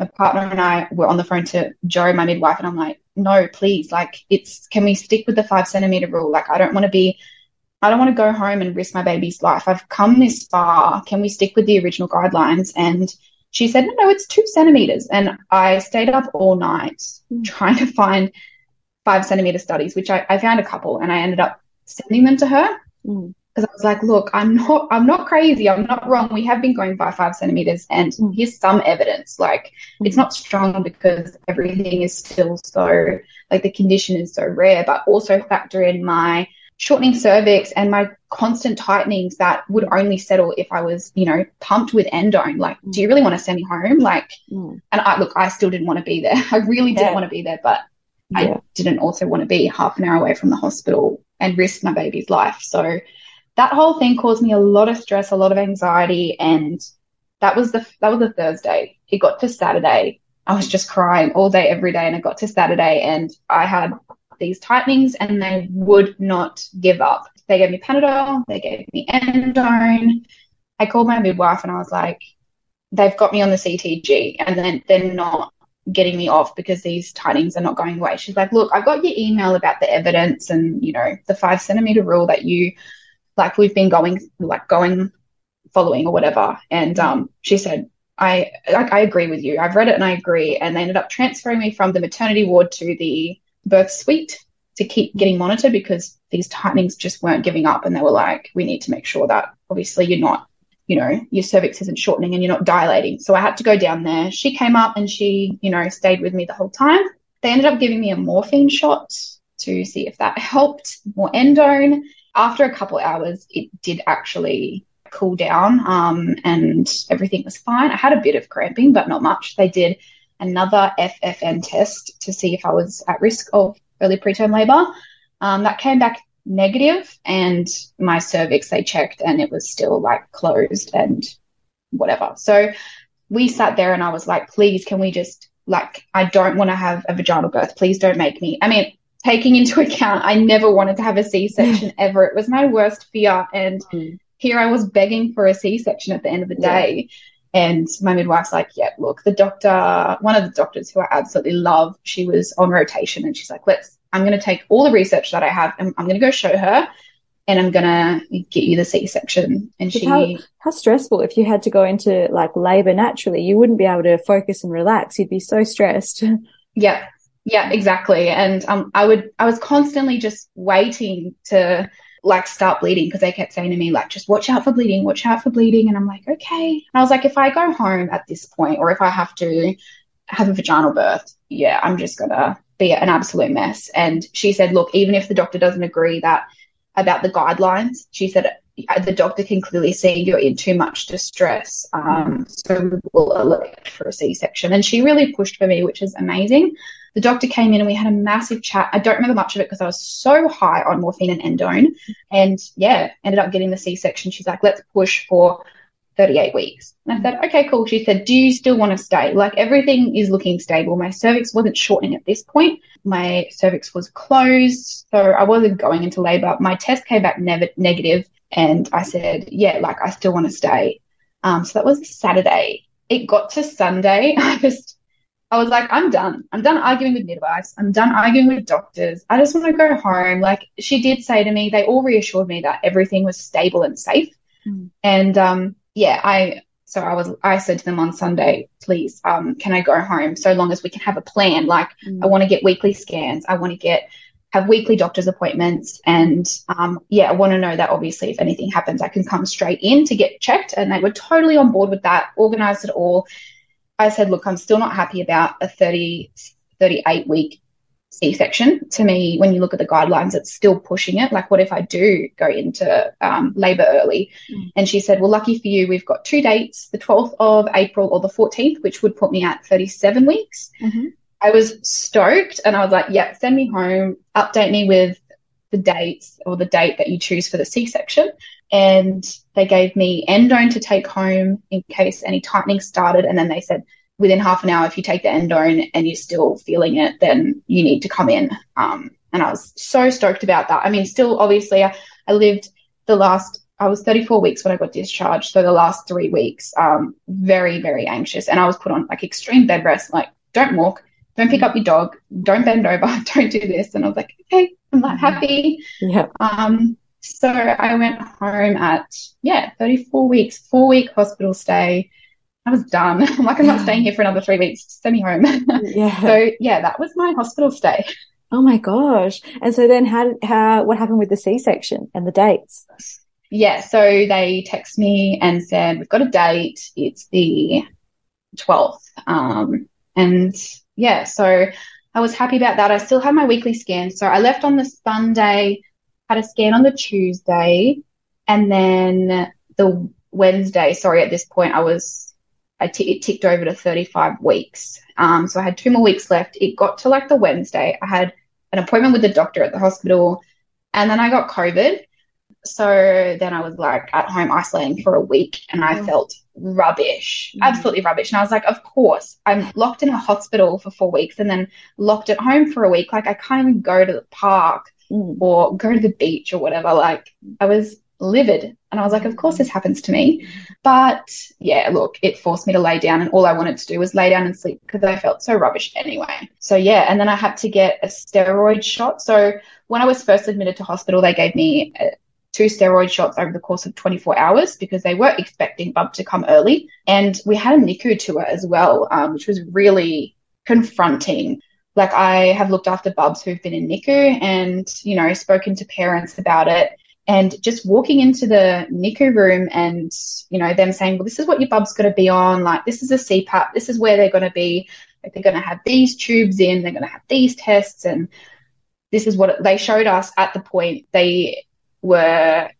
my partner and I were on the phone to Joe, my midwife, and I'm like, no, please, like it's can we stick with the five centimeter rule? Like I don't want to be I don't want to go home and risk my baby's life. I've come this far. Can we stick with the original guidelines? And she said, no, no, it's two centimeters. And I stayed up all night mm. trying to find five centimeter studies, which I, I, found a couple and I ended up sending them to her. Mm because I was like, look, I'm not, I'm not crazy. I'm not wrong. We have been going by five centimeters, and mm. here's some evidence. Like, mm. it's not strong because everything is still so, like, the condition is so rare. But also factor in my shortening cervix and my constant tightenings that would only settle if I was, you know, pumped with endone. Like, mm. do you really want to send me home? Like, mm. and I look, I still didn't want to be there. (laughs) I really didn't want to be there, but yeah. I didn't also want to be half an hour away from the hospital and risk my baby's life. So that whole thing caused me a lot of stress, a lot of anxiety, and that was the that was the Thursday. It got to Saturday. I was just crying all day, every day, and it got to Saturday, and I had these tightenings, and they would not give up. They gave me Panadol, they gave me Endone. I called my midwife, and I was like, "They've got me on the CTG, and then they're not getting me off because these tightenings are not going away." She's like, "Look, I've got your email about the evidence and you know the five centimeter rule that you." like we've been going like going following or whatever. And um, she said, I like I agree with you. I've read it and I agree. And they ended up transferring me from the maternity ward to the birth suite to keep getting monitored because these tightenings just weren't giving up. And they were like, we need to make sure that obviously you're not, you know, your cervix isn't shortening and you're not dilating. So I had to go down there. She came up and she, you know, stayed with me the whole time. They ended up giving me a morphine shot to see if that helped, more endone after a couple hours, it did actually cool down um, and everything was fine. I had a bit of cramping, but not much. They did another FFN test to see if I was at risk of early preterm labor. Um, that came back negative, and my cervix they checked, and it was still like closed and whatever. So we sat there, and I was like, please, can we just like, I don't want to have a vaginal birth. Please don't make me. I mean, taking into (laughs) account I never wanted to have a C section (laughs) ever. It was my worst fear. And mm. here I was begging for a C section at the end of the day. Yeah. And my midwife's like, yeah, look, the doctor, one of the doctors who I absolutely love, she was on rotation and she's like, let's, I'm going to take all the research that I have and I'm going to go show her and I'm going to get you the C section. And she, how, how stressful if you had to go into like labor naturally, you wouldn't be able to focus and relax. You'd be so stressed. (laughs) Yeah. Yeah, exactly. And um, I would, I was constantly just waiting to like start bleeding because they kept saying to me like, just watch out for bleeding, watch out for bleeding. And I'm like, okay. And I was like, if I go home at this point, or if I have to have a vaginal birth, yeah, I'm just gonna be an absolute mess. And she said, look, even if the doctor doesn't agree that about the guidelines. She said the doctor can clearly see you're in too much distress, um, so we will elect for a C-section. And she really pushed for me, which is amazing. The doctor came in and we had a massive chat. I don't remember much of it because I was so high on morphine and endone. And yeah, ended up getting the C section. She's like, let's push for 38 weeks. And I said, okay, cool. She said, do you still want to stay? Like everything is looking stable. My cervix wasn't shortening at this point. My cervix was closed. So I wasn't going into labor. My test came back ne- negative, And I said, yeah, like I still want to stay. Um, so that was Saturday. It got to Sunday. (laughs) I just I was like, I'm done. I'm done arguing with midwives. I'm done arguing with doctors. I just want to go home. Like she did say to me, they all reassured me that everything was stable and safe. Mm. And um, yeah, I so I was I said to them on Sunday, please, um, can I go home so long as we can have a plan? Like mm. I want to get weekly scans. I want to get have weekly doctor's appointments and um, yeah i want to know that obviously if anything happens i can come straight in to get checked and they were totally on board with that organized it all I said, look, I'm still not happy about a 30, 38 week C section. To me, when you look at the guidelines, it's still pushing it. Like, what if I do go into um, labor early? Mm. And she said, well, lucky for you, we've got two dates, the 12th of April or the 14th, which would put me at 37 weeks. Mm-hmm. I was stoked and I was like, yeah, send me home, update me with the dates or the date that you choose for the C section and they gave me endone to take home in case any tightening started. And then they said, within half an hour, if you take the endone and you're still feeling it, then you need to come in. Um, and I was so stoked about that. I mean, still, obviously, I, I lived the last, I was 34 weeks when I got discharged. So the last three weeks, um, very, very anxious. And I was put on like extreme bed rest, like, don't walk, don't pick up your dog, don't bend over, (laughs) don't do this. And I was like, okay, I'm not happy. Yeah. Um, so I went home at, yeah, 34 weeks, four week hospital stay. I was done. (laughs) I'm like, I'm not staying here for another three weeks. send me home. (laughs) Yeah. so yeah, that was my hospital stay. Oh my gosh. And so then how, how, what happened with the C-section and the dates? Yeah. So they text me and said, we've got a date. It's the 12th. Um, and yeah, so I was happy about that. I still had my weekly scan. So I left on the Sunday had a scan on the Tuesday, and then the Wednesday. Sorry, at this point, I was t- it ticked over to 35 weeks. Um, so I had two more weeks left. It got to like the Wednesday. I had an appointment with the doctor at the hospital, and then I got COVID. So then I was like at home isolating for a week, and I mm. felt rubbish, mm. absolutely rubbish. And I was like, of course, I'm locked in a hospital for four weeks, and then locked at home for a week. Like I can't even go to the park mm. or go to the beach or whatever. Like I was livid. And I was like, of course this happens to me. But yeah, look, it forced me to lay down and all I wanted to do was lay down and sleep because I felt so rubbish anyway. So yeah, and then I had to get a steroid shot. So when I was first admitted to hospital, they gave me uh, two steroid shots over the course of 24 hours because they were expecting Bub to come early. And we had a NICU tour as well, um, which was really confronting like I have looked after bubs who've been in NICU and, you know, spoken to parents about it. And just walking into the NICU room and, you know, them saying, well, this is what your bub's going to be on. Like, this is a CPAP. This is where they're going to be. Like, they're going to have these tubes in. They're going to have these tests. And this is what they showed us at the point they were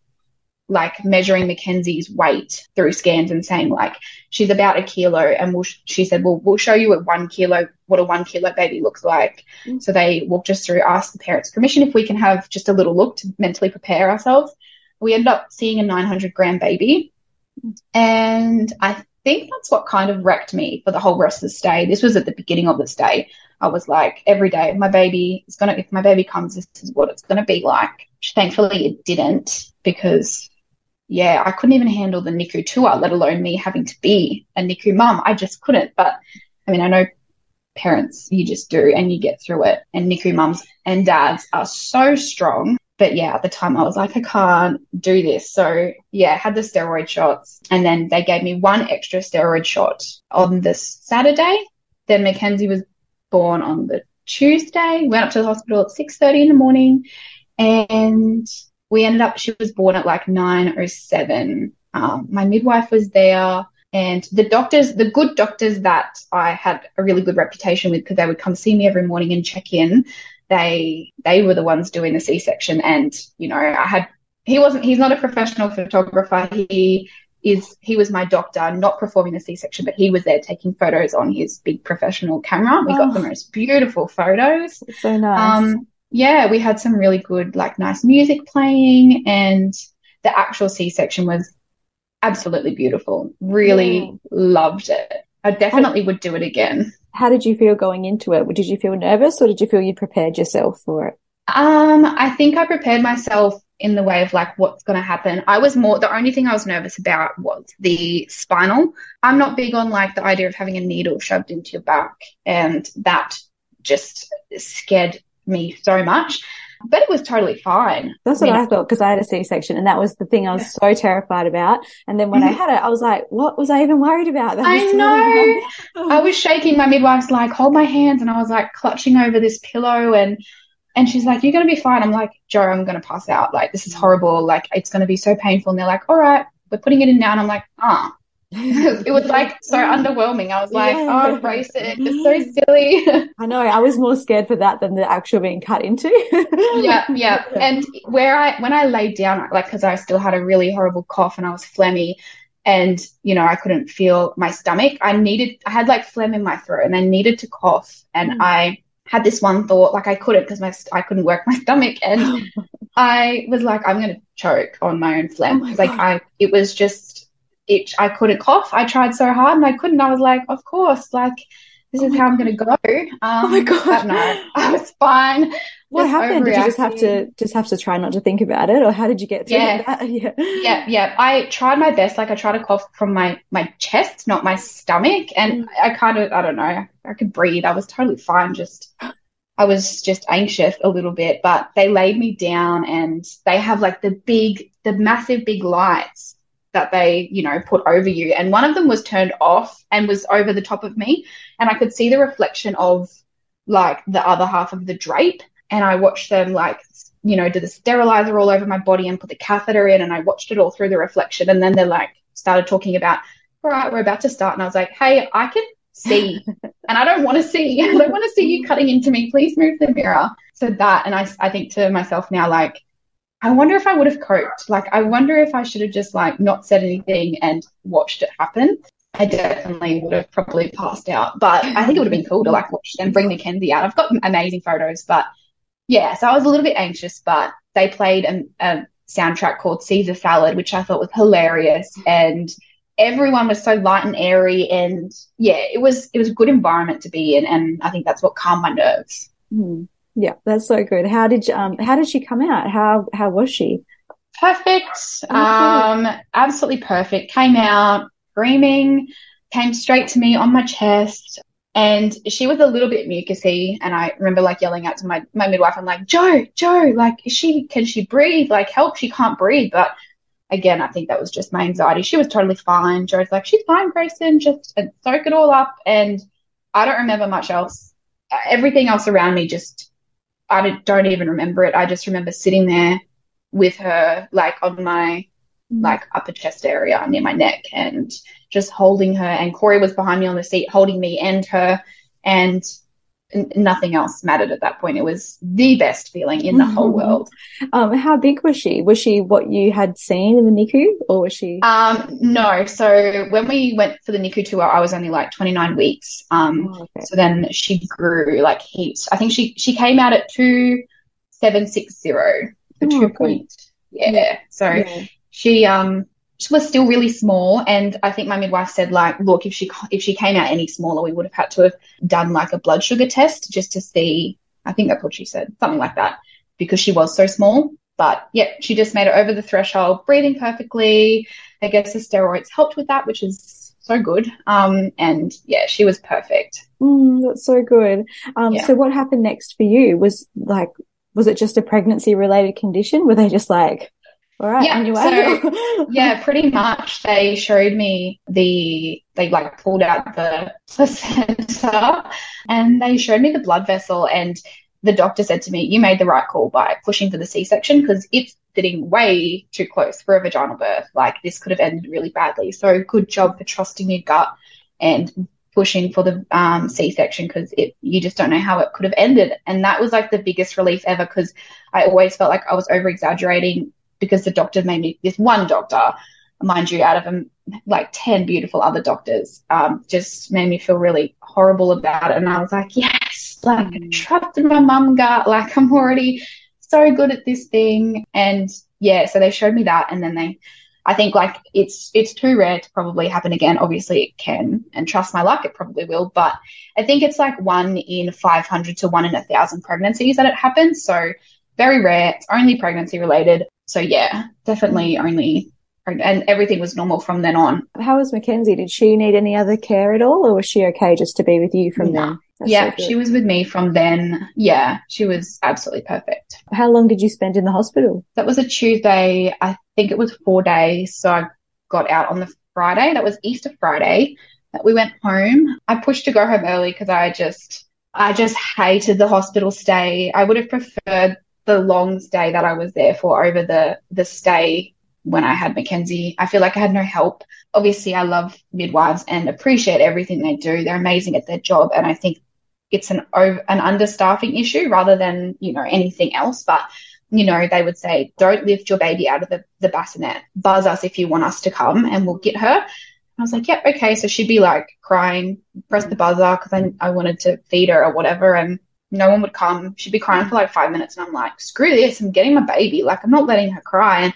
like measuring Mackenzie's weight through scans and saying like she's about a kilo and we'll, she said well we'll show you at one kilo what a one kilo baby looks like. Mm. so they walked us through asked the parents permission if we can have just a little look to mentally prepare ourselves. We ended up seeing a 900 gram baby and I think that's what kind of wrecked me for the whole rest of the stay. This was at the beginning of the stay. I was like every day my baby is gonna if my baby comes this is what it's gonna be like. Thankfully it didn't because yeah, I couldn't even handle the NICU tour, let alone me having to be a NICU mum. I just couldn't. But I mean, I know parents, you just do and you get through it. And NICU mums and dads are so strong. But yeah, at the time I was like, I can't do this. So yeah, had the steroid shots and then they gave me one extra steroid shot on the Saturday. Then Mackenzie was born on the Tuesday, went up to the hospital at 6.30 in the morning and we ended up, she was born at like 9.07. Um, my midwife was there and the doctors, the good doctors that I had a really good reputation with because they would come see me every morning and check in. they they were the ones doing the C-section. And you know I had he wasn't he's not a professional photographer. He is he was my doctor not performing the C-section but he was there taking photos on his big professional camera. We oh, got the most beautiful photos. So nice. Um yeah we had some really good like nice music playing and the actual C-section was absolutely beautiful really yeah. loved it I definitely would do it again how did you feel going into it? Did you feel nervous or did you feel you prepared yourself for it? Um, I think I prepared myself in the way of like what's going to happen. I was more the only thing I was nervous about was the spinal. I'm not big on like the idea of having a needle shoved into your back, and that just scared me so much but it was totally fine. That's what I, mean, I thought because I had a C-section and that was the thing I was so terrified about. And then when mm-hmm. I had it, I was like, what was I even worried about? (laughs) That I know. I was shaking. My midwife's like, hold my hands. And I was like clutching over this pillow and, and she's like, you're going to be fine. I'm like, Joe, I'm going to pass out. Like, this is horrible. Like, it's going to be so painful. And they're like, all right, we're putting it in now. And I'm like, ah, (laughs) it was like so underwhelming. I was like, yeah. oh, brace it. It's so silly. (laughs) I know. I was more scared for that than the actual being cut into. yeah, yeah. (laughs) And where I, when I laid down, like, because I still had a really horrible cough and I was phlegmy and, you know, I couldn't feel my stomach, I needed, I had like phlegm in my throat and I needed to cough. And mm. I had this one thought, like, I couldn't because my, I couldn't work my stomach. And I was like, I'm going to choke on my own phlegm. Oh like, I, it was just, itch. I couldn't cough. I tried so hard and I couldn't. I was like, of course, like this is oh how I'm going to go. Um, oh my god! But no, (laughs) I was fine. What happened? Did you just have to just have to try not to think about it, or how did you get through yeah. that? (laughs) yeah, yeah, yeah. I tried my best. Like I tried to cough from my my chest, not my stomach, and mm. I kind of I don't know. I could breathe. I was totally fine. Just I was just anxious a little bit, but they laid me down, and they have like the big, the massive big lights that they, you know, put over you. And one of them was turned off and was over the top of me. And I could see the reflection of like the other half of the drape. And I watched them like, you know, do the sterilizer all over my body and put the catheter in. And I watched it all through the reflection. And then they're like started talking about, all right, we're about to start. And I was like, hey, I can see (laughs) and I don't want to see. I don't want to see you cutting into me. Please move the mirror. So that, and I, I think to myself now, like, I wonder if I would have coped. Like, I wonder if I should have just like not said anything and watched it happen. I definitely would have probably passed out, but I think it would have been cool to like watch and bring Mackenzie out. I've got amazing photos, but yeah, so I was a little bit anxious, but they played a, a soundtrack called Caesar Salad, which I thought was hilarious. And everyone was so light and airy. And yeah, it was, it was a good environment to be in. And I think that's what calmed my nerves. Mm. Yeah, that's so good. How did you, um how did she come out? How how was she? Perfect. Um absolutely perfect. Came out screaming, came straight to me on my chest. And she was a little bit mucusy, and I remember like yelling out to my, my midwife, I'm like, Joe, Joe, like, is she, can she breathe? Like, help, she can't breathe. But again, I think that was just my anxiety. She was totally fine. Joe's like, she's fine, Gracen, just soak it all up. And I don't remember much else. Everything else around me just I don't even remember it. I just remember sitting there with her, like on my mm. like upper chest area near my neck, and just holding her. And Corey was behind me on the seat, holding me and her, and nothing else mattered at that point. It was the best feeling in the whole mm-hmm. world. Um, how big was she? Was she what you had seen in the NICU, or was she? Um, no. So when we went for the NICU tour, I was only like 29 weeks. Um, oh, okay. so then she grew like heaps. I think she she came out at two seven six zero for oh, two point. Yeah. yeah. So yeah. she um she was still really small and i think my midwife said like look if she if she came out any smaller we would have had to have done like a blood sugar test just to see i think that's what she said something like that because she was so small. But yeah she just made it over the threshold breathing perfectly. I guess the steroids helped with that which is so good. Um and yeah she was perfect. Mm, that's so good. Um yeah. so what happened next for you? Was like was it just a pregnancy related condition? Were they just like all right. Yeah. So, yeah, pretty much. They showed me the, they like pulled out the (laughs) placenta and they showed me the blood vessel. And the doctor said to me, You made the right call by pushing for the C section because it's sitting way too close for a vaginal birth. Like this could have ended really badly. So good job for trusting your gut and pushing for the um, C-section because it you just don't know how it could have ended. And that was like the biggest relief ever because I always felt like I was over exaggerating because the doctor made me this one doctor, mind you, out of them like 10 beautiful other doctors, um, just made me feel really horrible about it. And I was like, yes, like mm. trusted my mum gut, like I'm already so good at this thing. And yeah, so they showed me that and then they I think like it's it's too rare to probably happen again. Obviously it can, and trust my luck, it probably will. But I think it's like one in 500 to one in a thousand pregnancies that it happens. So very rare. It's only pregnancy related. So yeah, definitely only and everything was normal from then on. How was Mackenzie? Did she need any other care at all, or was she okay just to be with you from no. then? That's yeah, so she was with me from then. Yeah, she was absolutely perfect. How long did you spend in the hospital? That was a Tuesday. I think it was four days. So I got out on the Friday. That was Easter Friday. That we went home. I pushed to go home early because I just, I just hated the hospital stay. I would have preferred the long stay that I was there for over the the stay when I had Mackenzie. I feel like I had no help. Obviously, I love midwives and appreciate everything they do. They're amazing at their job, and I think it's an an understaffing issue rather than you know anything else. But you know, they would say, "Don't lift your baby out of the the bassinet. Buzz us if you want us to come, and we'll get her." I was like, "Yep, okay." So she'd be like crying, press the buzzer because I I wanted to feed her or whatever, and no one would come. She'd be crying for like five minutes, and I'm like, "Screw this! I'm getting my baby. Like, I'm not letting her cry." And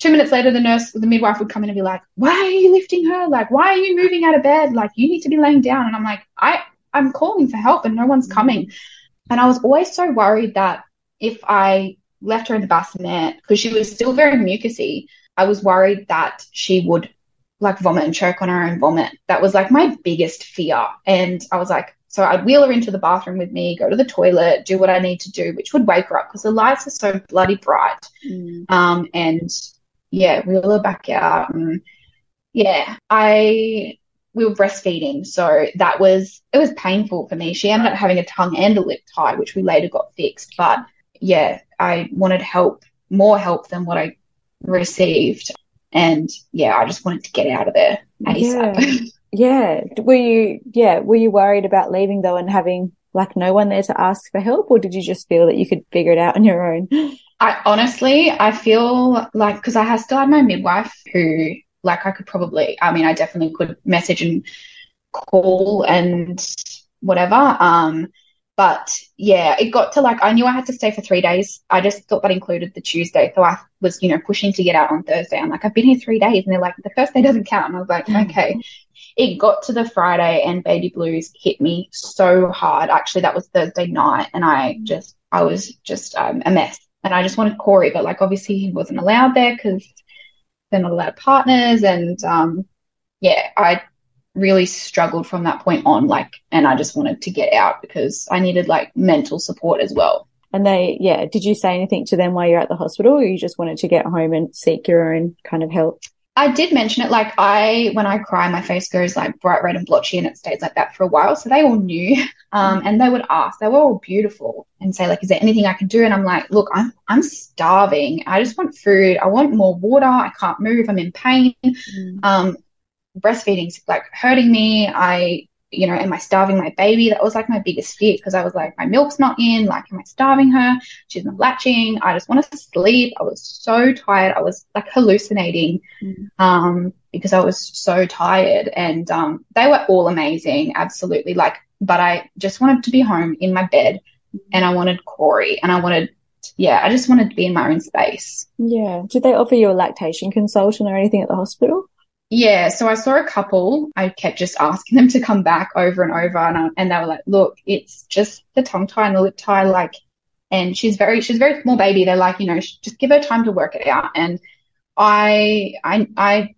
two minutes later, the nurse, the midwife would come in and be like, why are you lifting her? Like, why are you moving out of bed? Like, you need to be laying down. And I'm like, I, I'm calling for help and no one's mm. coming. And I was always so worried that if I left her in the bassinet, because she was still very mucusy, I was worried that she would like vomit and choke on her own vomit. That was like my biggest fear. And I was like, so I'd wheel her into the bathroom with me, go to the toilet, do what I need to do, which would wake her up because the lights are so bloody bright. Mm. Um, and yeah, wheel her back out. And yeah, I we were breastfeeding, so that was it was painful for me. She ended up having a tongue and a lip tie, which we later got fixed. But yeah, I wanted help, more help than what I received. And yeah, I just wanted to get out of there ASAP. Yeah. (laughs) yeah. Were you yeah, were you worried about leaving though and having like no one there to ask for help or did you just feel that you could figure it out on your own? I honestly, I feel like because I have still had my midwife who, like, I could probably, I mean, I definitely could message and call and whatever. Um, but yeah, it got to like, I knew I had to stay for three days. I just thought that included the Tuesday. So I was, you know, pushing to get out on Thursday. I'm like, I've been here three days. And they're like, the first day doesn't count. And I was like, mm. okay. It got to the Friday and baby blues hit me so hard. Actually, that was Thursday night. And I just, I was just um, a mess and I just wanted Corey, but like obviously he wasn't allowed there because they're not allowed partners, and um, yeah, I really struggled from that point on, like, and I just wanted to get out because I needed like mental support as well. And they, yeah, did you say anything to them while you're at the hospital, or you just wanted to get home and seek your own kind of help? I did mention it. Like I, when I cry, my face goes like bright red and blotchy, and it stays like that for a while. So they all knew, (laughs) um, and they would ask. They were all beautiful and say like, "Is there anything I can do?" And I'm like, "Look, I'm I'm starving. I just want food. I want more water. I can't move. I'm in pain. Mm. Um, breastfeeding's like hurting me. I you know, am I starving my baby? That was like my biggest fear because I was like, my milk's not in. Like, am I starving her? She's not latching. I just wanted to sleep. I was so tired. I was like hallucinating mm. um, because I was so tired. And um, they were all amazing, absolutely. Like, but I just wanted to be home in my bed mm. and I wanted Corey and I wanted yeah, I just wanted to be in my own space. Yeah. Did they offer you a lactation consultant or anything at the hospital? Yeah, so I saw a couple. I kept just asking them to come back over and over, and, I, and they were like, "Look, it's just the tongue tie and the lip tie, like." And she's very, she's a very small baby. They're like, you know, just give her time to work it out. And I, I, I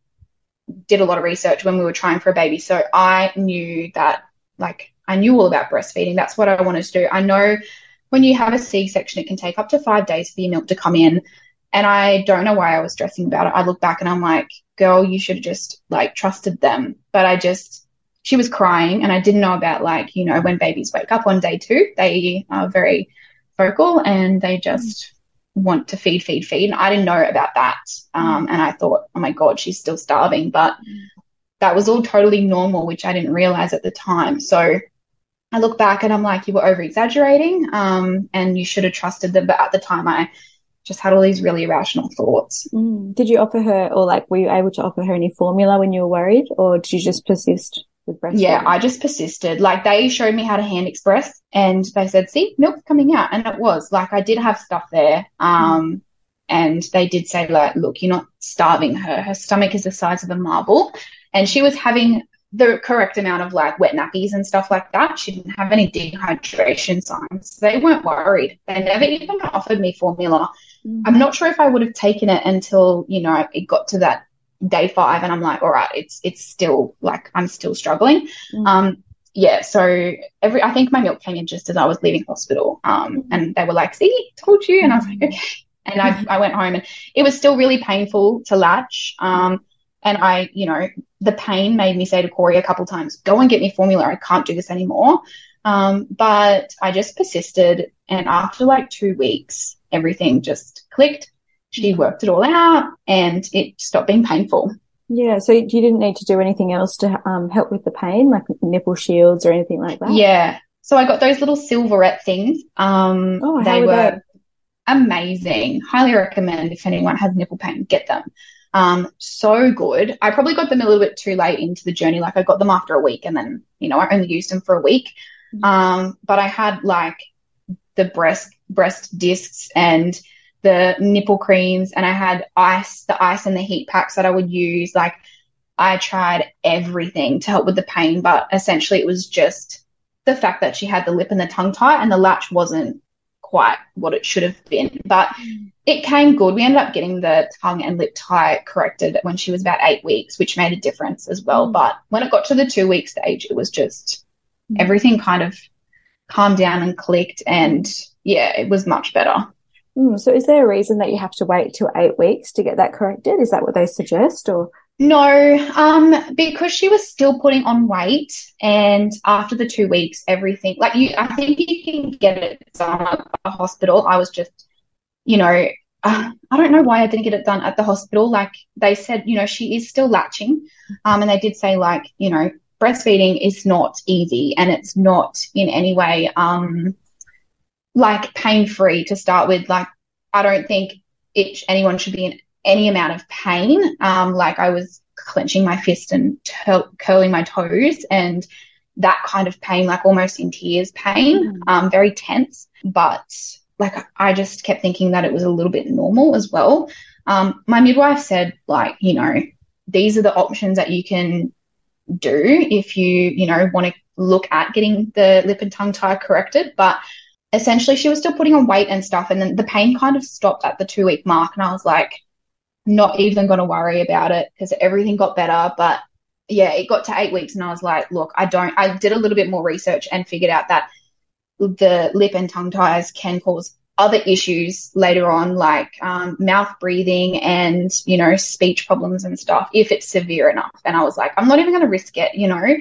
did a lot of research when we were trying for a baby, so I knew that, like, I knew all about breastfeeding. That's what I wanted to do. I know when you have a C-section, it can take up to five days for your milk to come in. And I don't know why I was stressing about it. I look back and I'm like, girl, you should have just like trusted them. But I just, she was crying and I didn't know about like, you know, when babies wake up on day two, they are very vocal and they just want to feed, feed, feed. And I didn't know about that. Um, and I thought, oh my God, she's still starving. But that was all totally normal, which I didn't realize at the time. So I look back and I'm like, you were over exaggerating, um, and you should have trusted them. But at the time, I just had all these really irrational thoughts. Mm. Did you offer her, or like, were you able to offer her any formula when you were worried, or did you just persist with breastfeeding? Yeah, I just persisted. Like, they showed me how to hand express, and they said, "See, milk's coming out," and it was like I did have stuff there. Um, mm. and they did say, like, look, you're not starving her. Her stomach is the size of a marble, and she was having the correct amount of like wet nappies and stuff like that. She didn't have any dehydration signs. They weren't worried. They never even offered me formula. Mm-hmm. I'm not sure if I would have taken it until, you know, it got to that day five and I'm like, all right, it's it's still like I'm still struggling. Mm-hmm. Um yeah, so every I think my milk came in just as I was leaving hospital. Um mm-hmm. and they were like, see, told you and I was like, okay. (laughs) And I, I went home and it was still really painful to latch. Um and I, you know, the pain made me say to Corey a couple times, go and get me formula. I can't do this anymore. Um, but I just persisted. And after like two weeks, everything just clicked. She worked it all out and it stopped being painful. Yeah. So you didn't need to do anything else to um, help with the pain, like nipple shields or anything like that? Yeah. So I got those little silverette things. Um, oh, they were they? amazing. Highly recommend if anyone has nipple pain, get them. Um, so good. I probably got them a little bit too late into the journey. Like I got them after a week and then, you know, I only used them for a week. Mm-hmm. Um, but I had like the breast, breast discs and the nipple creams and I had ice, the ice and the heat packs that I would use. Like I tried everything to help with the pain, but essentially it was just the fact that she had the lip and the tongue tie and the latch wasn't quite what it should have been. But mm. it came good. We ended up getting the tongue and lip tie corrected when she was about eight weeks, which made a difference as well. Mm. But when it got to the two week stage, it was just mm. everything kind of calmed down and clicked. And yeah, it was much better. Mm, so is there a reason that you have to wait till eight weeks to get that corrected? Is that what they suggest or? No, um, because she was still putting on weight, and after the two weeks, everything like you, I think you can get it done at the hospital. I was just, you know, uh, I don't know why I didn't get it done at the hospital. Like they said, you know, she is still latching, um, and they did say like, you know, breastfeeding is not easy, and it's not in any way, um, like pain free to start with. Like I don't think it, anyone should be in any amount of pain. Um, like I was clenching my fist and curling my toes and that kind of pain, like almost in tears pain, mm. um, very tense. But like I just kept thinking that it was a little bit normal as well. Um, my midwife said, like, you know, these are the options that you can do if you, you know, want to look at getting the lip and tongue tie corrected. But essentially, she was still putting on weight and stuff. And then the pain kind of stopped at the two week mark. And I was like, not even going to worry about it because everything got better. But yeah, it got to eight weeks and I was like, look, I don't, I did a little bit more research and figured out that the lip and tongue ties can cause other issues later on, like um, mouth breathing and, you know, speech problems and stuff if it's severe enough. And I was like, I'm not even going to risk it, you know?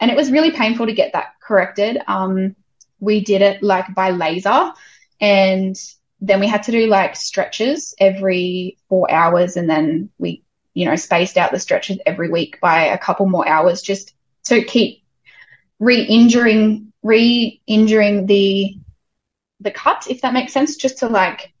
And it was really painful to get that corrected. Um, we did it like by laser and then we had to do like stretches every four hours and then we you know spaced out the stretches every week by a couple more hours just to keep re-injuring re-injuring the the cut if that makes sense just to like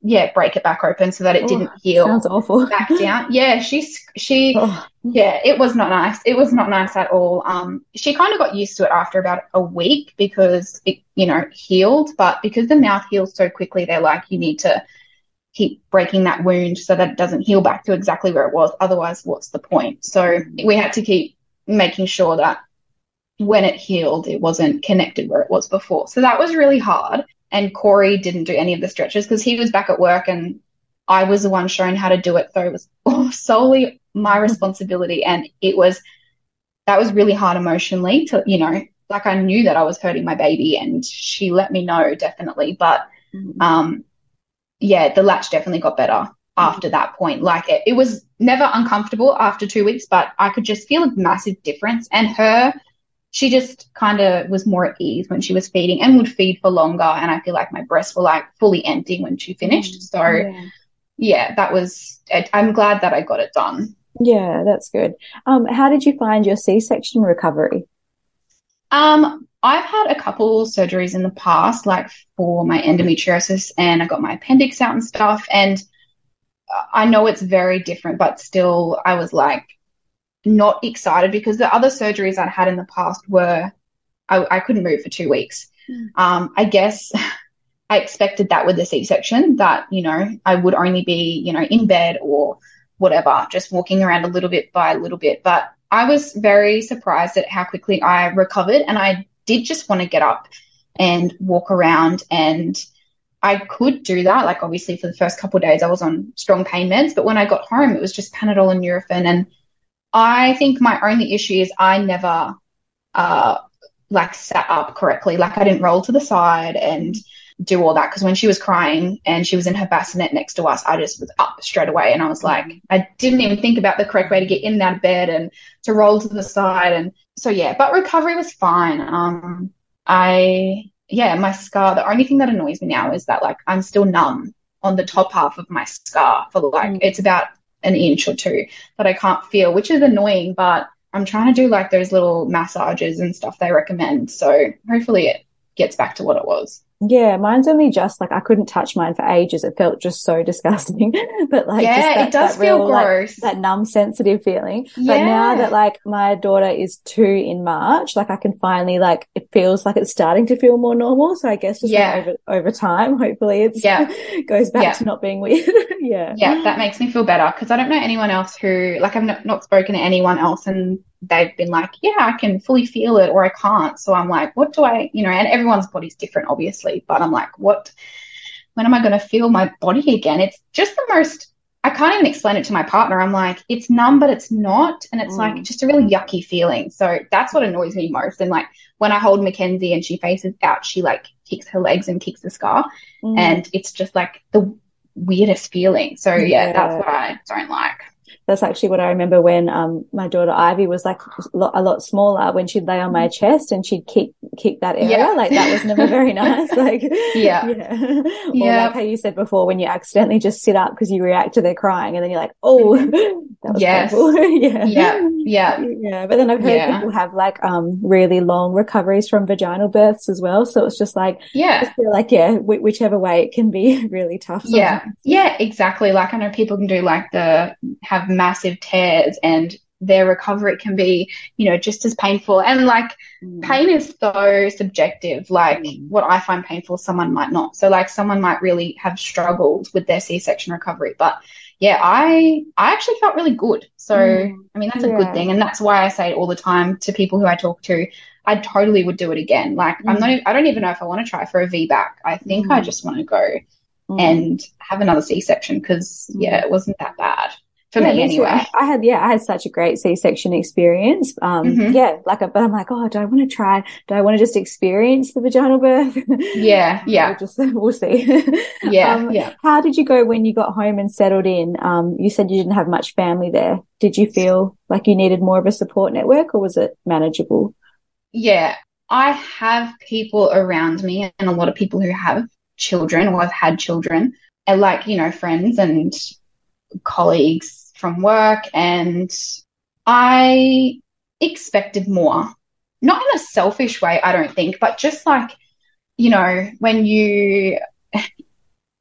yeah, break it back open so that it oh, didn't heal. Sounds awful. Back down. (laughs) Yeah, she's she oh. yeah, it was not nice. It was not nice at all. Um she kind of got used to it after about a week because it, you know, healed, but because the mouth heals so quickly, they're like you need to keep breaking that wound so that it doesn't heal back to exactly where it was. Otherwise, what's the point? So we had to keep making sure that when it healed, it wasn't connected where it was before. So that was really hard and Corey didn't do any of the stretches because he was back at work and I was the one shown how to do it. So it was (laughs) solely my mm-hmm. responsibility. And it was, that was really hard emotionally to, you know, like I knew that I was hurting my baby and she let me know definitely. But, mm-hmm. um, yeah, the latch definitely got better mm-hmm. after that point. Like it, it was never uncomfortable after two weeks, but I could just feel a massive difference. And her she just kind of was more at ease when she was feeding and would feed for longer. And I feel like my breasts were like fully empty when she finished. Mm, so, yeah, yeah that was, I'm glad that I got it done. Yeah, that's good. Um, how did you find your C-section recovery? Um, I've had a couple surgeries in the past, like for my endometriosis, and I got my appendix out and stuff. And I know it's very different, but still, I was like not excited because the other surgeries I'd had in the past were I, I couldn't move for two weeks. Mm. Um, I guess (laughs) I expected that with the C-section that you know I would only be you know in bed or whatever, just walking around a little bit by a little bit. But I was very surprised at how quickly I recovered, and I did just want to get up and walk around and I could do that. Like obviously for the first couple of days I was on strong pain meds, but when I got home it was just Panadol and Nurofen. And I think my only issue is I never uh like sat up correctly. Like I didn't roll to the side and do all that because when she was crying and she was in her bassinet next to us, I just was up straight away and I was like, I didn't even think about the correct way to get in and out of bed and to roll to the side and so yeah, but recovery was fine. Um, I yeah, my scar. The only thing that annoys me now is that like I'm still numb on the top half of my scar for like mm. it's about an inch or two that I can't feel, which is annoying. But I'm trying to do like those little massages and stuff they recommend. So hopefully it gets back to what it was. Yeah, mine's only just like I couldn't touch mine for ages. It felt just so (laughs) disgusting. but like, yeah, that, it does feel real, gross. Like, that numb, sensitive feeling. Yeah. But now that like my daughter is two in March, like I can finally like it feels like it's starting to feel more normal. So I guess just yeah. like, over over time, hopefully it's yeah (laughs) goes back yeah. to not being weird. (laughs) yeah, yeah, that makes me feel better because I don't know anyone else who like I've not, not spoken to anyone else and they've been like, yeah, I can fully feel it or I can't. So I'm like, what do I, you know, and everyone's body's different, obviously, but I'm like, what, when am I going to feel my body again? It's just the most, I can't even explain it to my partner. I'm like, it's numb, but it's not. And it's mm. like just a really yucky feeling. So that's what annoys me most. And like when I hold Mackenzie and she faces out, she like kicks her legs and kicks the scar. Mm. And it's just like the weirdest feeling. So yeah, yeah, that's what I don't like that's actually what I remember when um, my daughter Ivy was like a lot smaller when she'd lay on my chest and she'd kick kick that area. Yeah. Like that was never very (laughs) nice. Like yeah, yeah. (laughs) Or yeah. like how you said before, when you accidentally just sit up because you react to their crying and then you're like, oh, (laughs) that was yes. yeah, yeah, yeah, yeah. But then I've heard yeah. people have like um really long recoveries from vaginal births as well. So it's just like yeah, like yeah, wh- whichever way it can be really tough. Yeah, yeah, exactly. Like I know people can do like the have massive tears and their recovery can be, you know, just as painful. And like mm. pain is so subjective. Like mm. what I find painful, someone might not. So like someone might really have struggled with their C-section recovery. But yeah, I I actually felt really good. So mm. I mean that's a good thing. And that's why I say it all the time to people who I talk to. I totally would do it again. Like I'm mm. not I don't even know if I want to try for a VBAC. I think I mm. just want to go and have another C-section because yeah, it wasn't that bad for yeah, me anyway. I, I, had, yeah, I had such a great C-section experience. Um, mm-hmm. yeah, like, but I'm like, oh, do I want to try? Do I want to just experience the vaginal birth? Yeah, (laughs) yeah. we'll just, (laughs) we'll see. (laughs) yeah, um, yeah. How did you go when you got home and settled in? Um, you said you didn't have much family there. Did you feel like you needed more of a support network or was it manageable? Yeah, I have people around me and a lot of people who have children or have had children and like, you know, friends and colleagues from work and I expected more. Not in a selfish way, I don't think, but just like, you know, when you,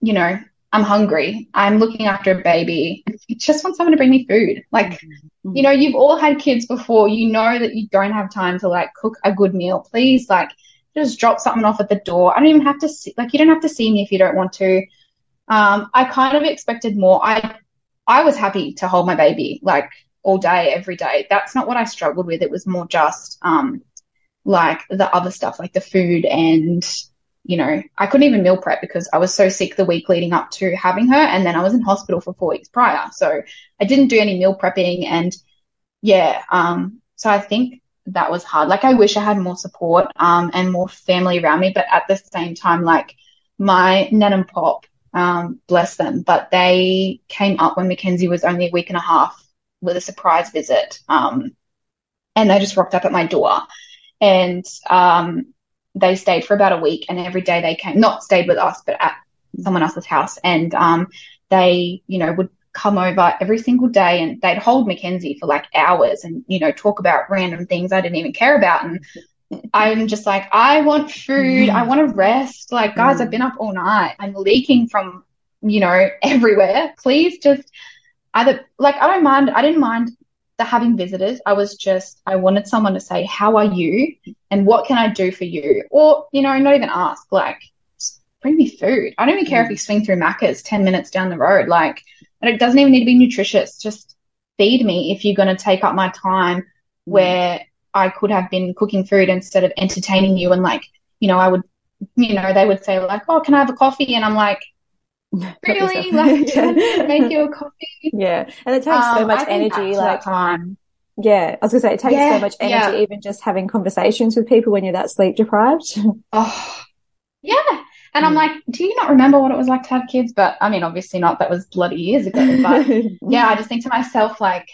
you know, I'm hungry, I'm looking after a baby, I just want someone to bring me food. Like, mm-hmm. you know, you've all had kids before, you know that you don't have time to like cook a good meal. Please, like, just drop something off at the door. I don't even have to see, like, you don't have to see me if you don't want to. Um, I kind of expected more. I I was happy to hold my baby like all day, every day. That's not what I struggled with. It was more just um, like the other stuff, like the food and you know, I couldn't even meal prep because I was so sick the week leading up to having her. And then I was in hospital for four weeks prior. So I didn't do any meal prepping. And yeah, um, so I think that was hard. Like I wish I had more support, um, and more family around me. But at the same time, like my nan and pop um, bless them. But they came up when Mackenzie was only a week and a half with a surprise visit. Um, and they just rocked up at my door. And um, they stayed for about a week. And every day they came, not stayed with us, but at someone else's house. And um, they, you know, would come over every single day and they'd hold Mackenzie for like hours and, you know, talk about random things I didn't even care about. And I'm just like, I want food. I mm. want to rest. Like, guys, I've mm. been up all night. I'm leaking from, you know, (laughs) everywhere. Please just either, like, I don't mind. I didn't mind the having visitors. I was just, I wanted someone to say, How are you? And what can I do for you? Or, you know, not even ask, like, bring me food. I don't even care mm. if you swing through Macca's 10 minutes down the road. Like, and it doesn't even need to be nutritious. Just feed me if you're going to take up my time mm. where I could have been cooking food instead of entertaining you. And like, you know, I would, you know, they would say like, oh, can I have a coffee? And I'm like, (laughs) really? like, (laughs) make you a coffee? Yeah. And it takes um, so much energy. Like, time. Yeah, I was gonna say it takes yeah, so much energy, yeah. even just having conversations with people when you're that sleep deprived. (laughs) oh, yeah, and I'm mm. like, do you not remember what it was like to have kids? But I mean, obviously not. That was bloody years ago. But yeah, I just think to myself, like,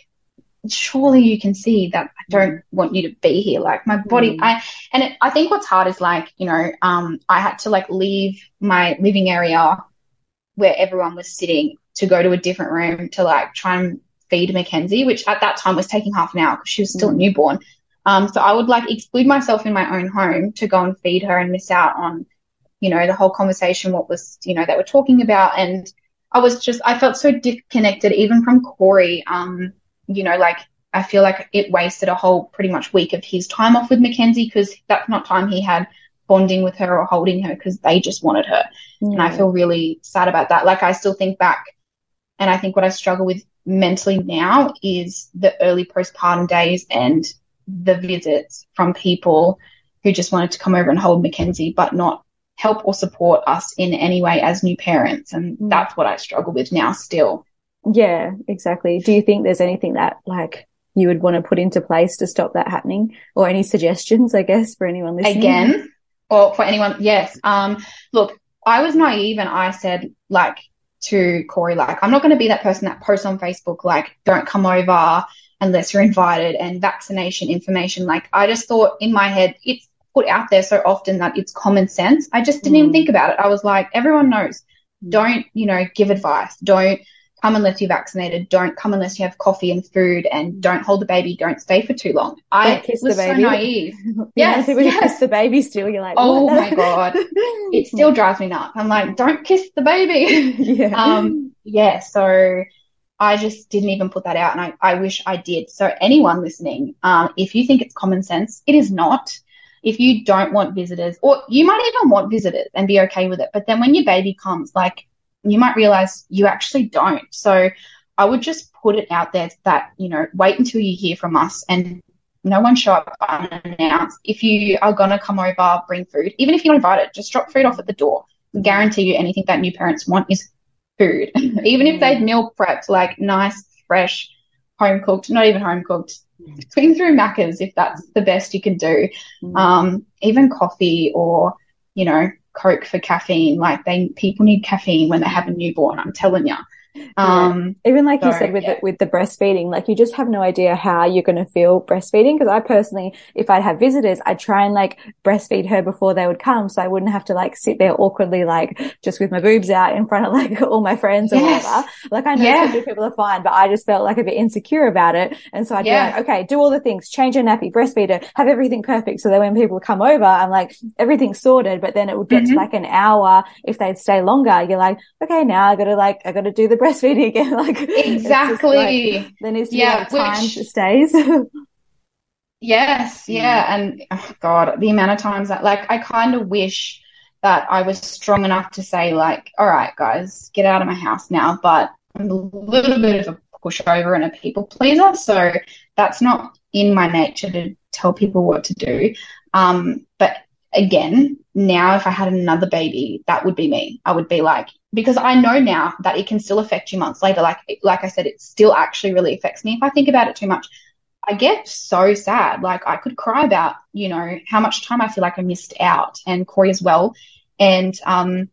surely you can see that I don't mm. want you to be here. Like my body, mm. I, and it, I think what's hard is like, you know, um, I had to like leave my living area where everyone was sitting to go to a different room to like try and feed Mackenzie, which at that time was taking half an hour because she was still mm. newborn. Um, so I would like exclude myself in my own home to go and feed her and miss out on you know, the whole conversation, what was, you know, they were talking about. And I was just, I felt so disconnected even from Corey. Um, you know, like I feel like it wasted a whole pretty much week of his time off with Mackenzie because that's not time he had bonding with her or holding her because they just wanted her. And I feel really sad about that. Like I still think back and I think what I struggle with mentally now is the early postpartum days and the visits from people who just wanted to come over and hold Mackenzie, but not help or support us in any way as new parents. And mm. that's what I struggle with now still. Yeah, exactly. Do you think there's anything that like you would want to put into place to stop that happening or any suggestions, I guess, for anyone listening? Again, or for anyone, yes. Um, look, I was naive and I said like to Corey, like, I'm not going to be that person that posts on Facebook, like, don't come over unless you're invited and vaccination information. Like, I just thought in my head, it's put out there so often that it's common sense. I just didn't mm. even think about it. I was like, everyone knows. Mm. Don't, you know, give advice. Don't come unless you're vaccinated. Don't come unless you have coffee and food and don't hold the baby. Don't stay for too long. I kiss was the baby. so naive. (laughs) yes, yes. you kiss the baby still, you're like, oh my God. (laughs) it still drives me nuts. I'm like, don't kiss the baby. (laughs) yeah. Um, yeah. So I just didn't even put that out and I, I wish I did. So anyone listening, um, if you think it's common sense, it is not if you don't want visitors, or you might even want visitors and be okay with it, but then when your baby comes, like you might realize you actually don't. So I would just put it out there that, you know, wait until you hear from us and no one show up unannounced. If you are going to come over, bring food, even if you're not invited, just drop food off at the door. I guarantee you anything that new parents want is food. (laughs) even if they've meal prepped, like nice, fresh, home cooked, not even home cooked, swing through Macca's if that's the best you can do. Mm. Um, even coffee or, you know, Coke for caffeine. Like they people need caffeine when they have a newborn. I'm telling you. Um, yeah. even like so, you said with yeah. the, with the breastfeeding, like you just have no idea how you're going to feel breastfeeding. Because I personally, if I'd have visitors, I'd try and like breastfeed her before they would come, so I wouldn't have to like sit there awkwardly, like just with my boobs out in front of (laughs) like all my friends or yes. whatever. Like I know yeah. some people are fine, but I just felt like a bit insecure about it, and so I'd yeah. be like, okay, do all the things, change her nappy, breastfeed her, have everything perfect, so that when people come over, I'm like everything's sorted. But then it would get mm-hmm. to like an hour if they'd stay longer. You're like, okay, now I got to like I got to do the breastfeeding again. (laughs) like exactly. Like, there needs to yeah, be like time which, stays. (laughs) yes, yeah, and oh God, the amount of times that like I kind of wish that I was strong enough to say like, all right, guys, get out of my house now. But I'm a little bit of a pushover and a people pleaser, so that's not in my nature to tell people what to do. Um, but again, now if I had another baby, that would be me. I would be like, because I know now that it can still affect you months later. Like, like I said, it still actually really affects me. If I think about it too much, I get so sad. Like I could cry about, you know, how much time I feel like I missed out and Corey as well. And, um,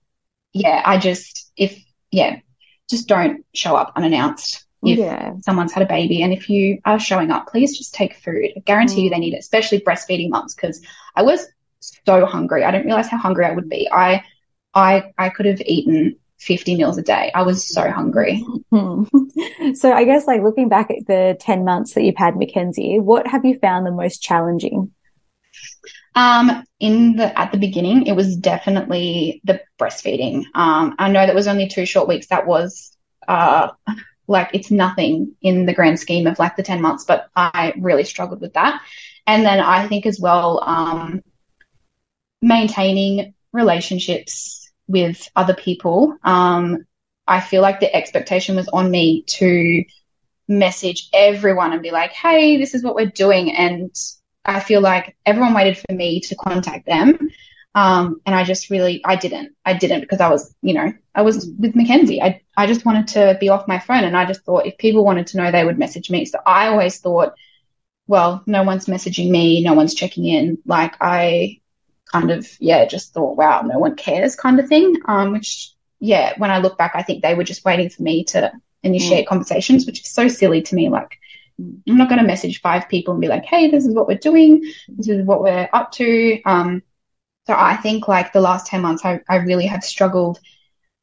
yeah, I just, if, yeah, just don't show up unannounced if yeah. someone's had a baby. And if you are showing up, please just take food. I guarantee mm. you they need it, especially breastfeeding moms, because I was so hungry. I didn't realize how hungry I would be. I, I, I could have eaten 50 meals a day. I was so hungry. (laughs) so I guess like looking back at the 10 months that you've had Mackenzie, what have you found the most challenging? Um, in the at the beginning, it was definitely the breastfeeding. Um, I know that was only two short weeks. That was uh like it's nothing in the grand scheme of like the 10 months, but I really struggled with that. And then I think as well, um, maintaining relationships with other people. Um, I feel like the expectation was on me to message everyone and be like, hey, this is what we're doing. And I feel like everyone waited for me to contact them. Um, and I just really, I didn't, I didn't because I was, you know, I was with Mackenzie. I, I just wanted to be off my phone and I just thought if people wanted to know, they would message me. So I always thought, well, no one's messaging me, no one's checking in. Like I kind of, yeah, just thought, wow, no one cares kind of thing. Um, which, yeah, when I look back, I think they were just waiting for me to initiate mm. conversations, which is so silly to me. Like, I'm not going to message five people and be like, hey, this is what we're doing. This is what we're up to. Um, so I think like the last 10 months, I, I really have struggled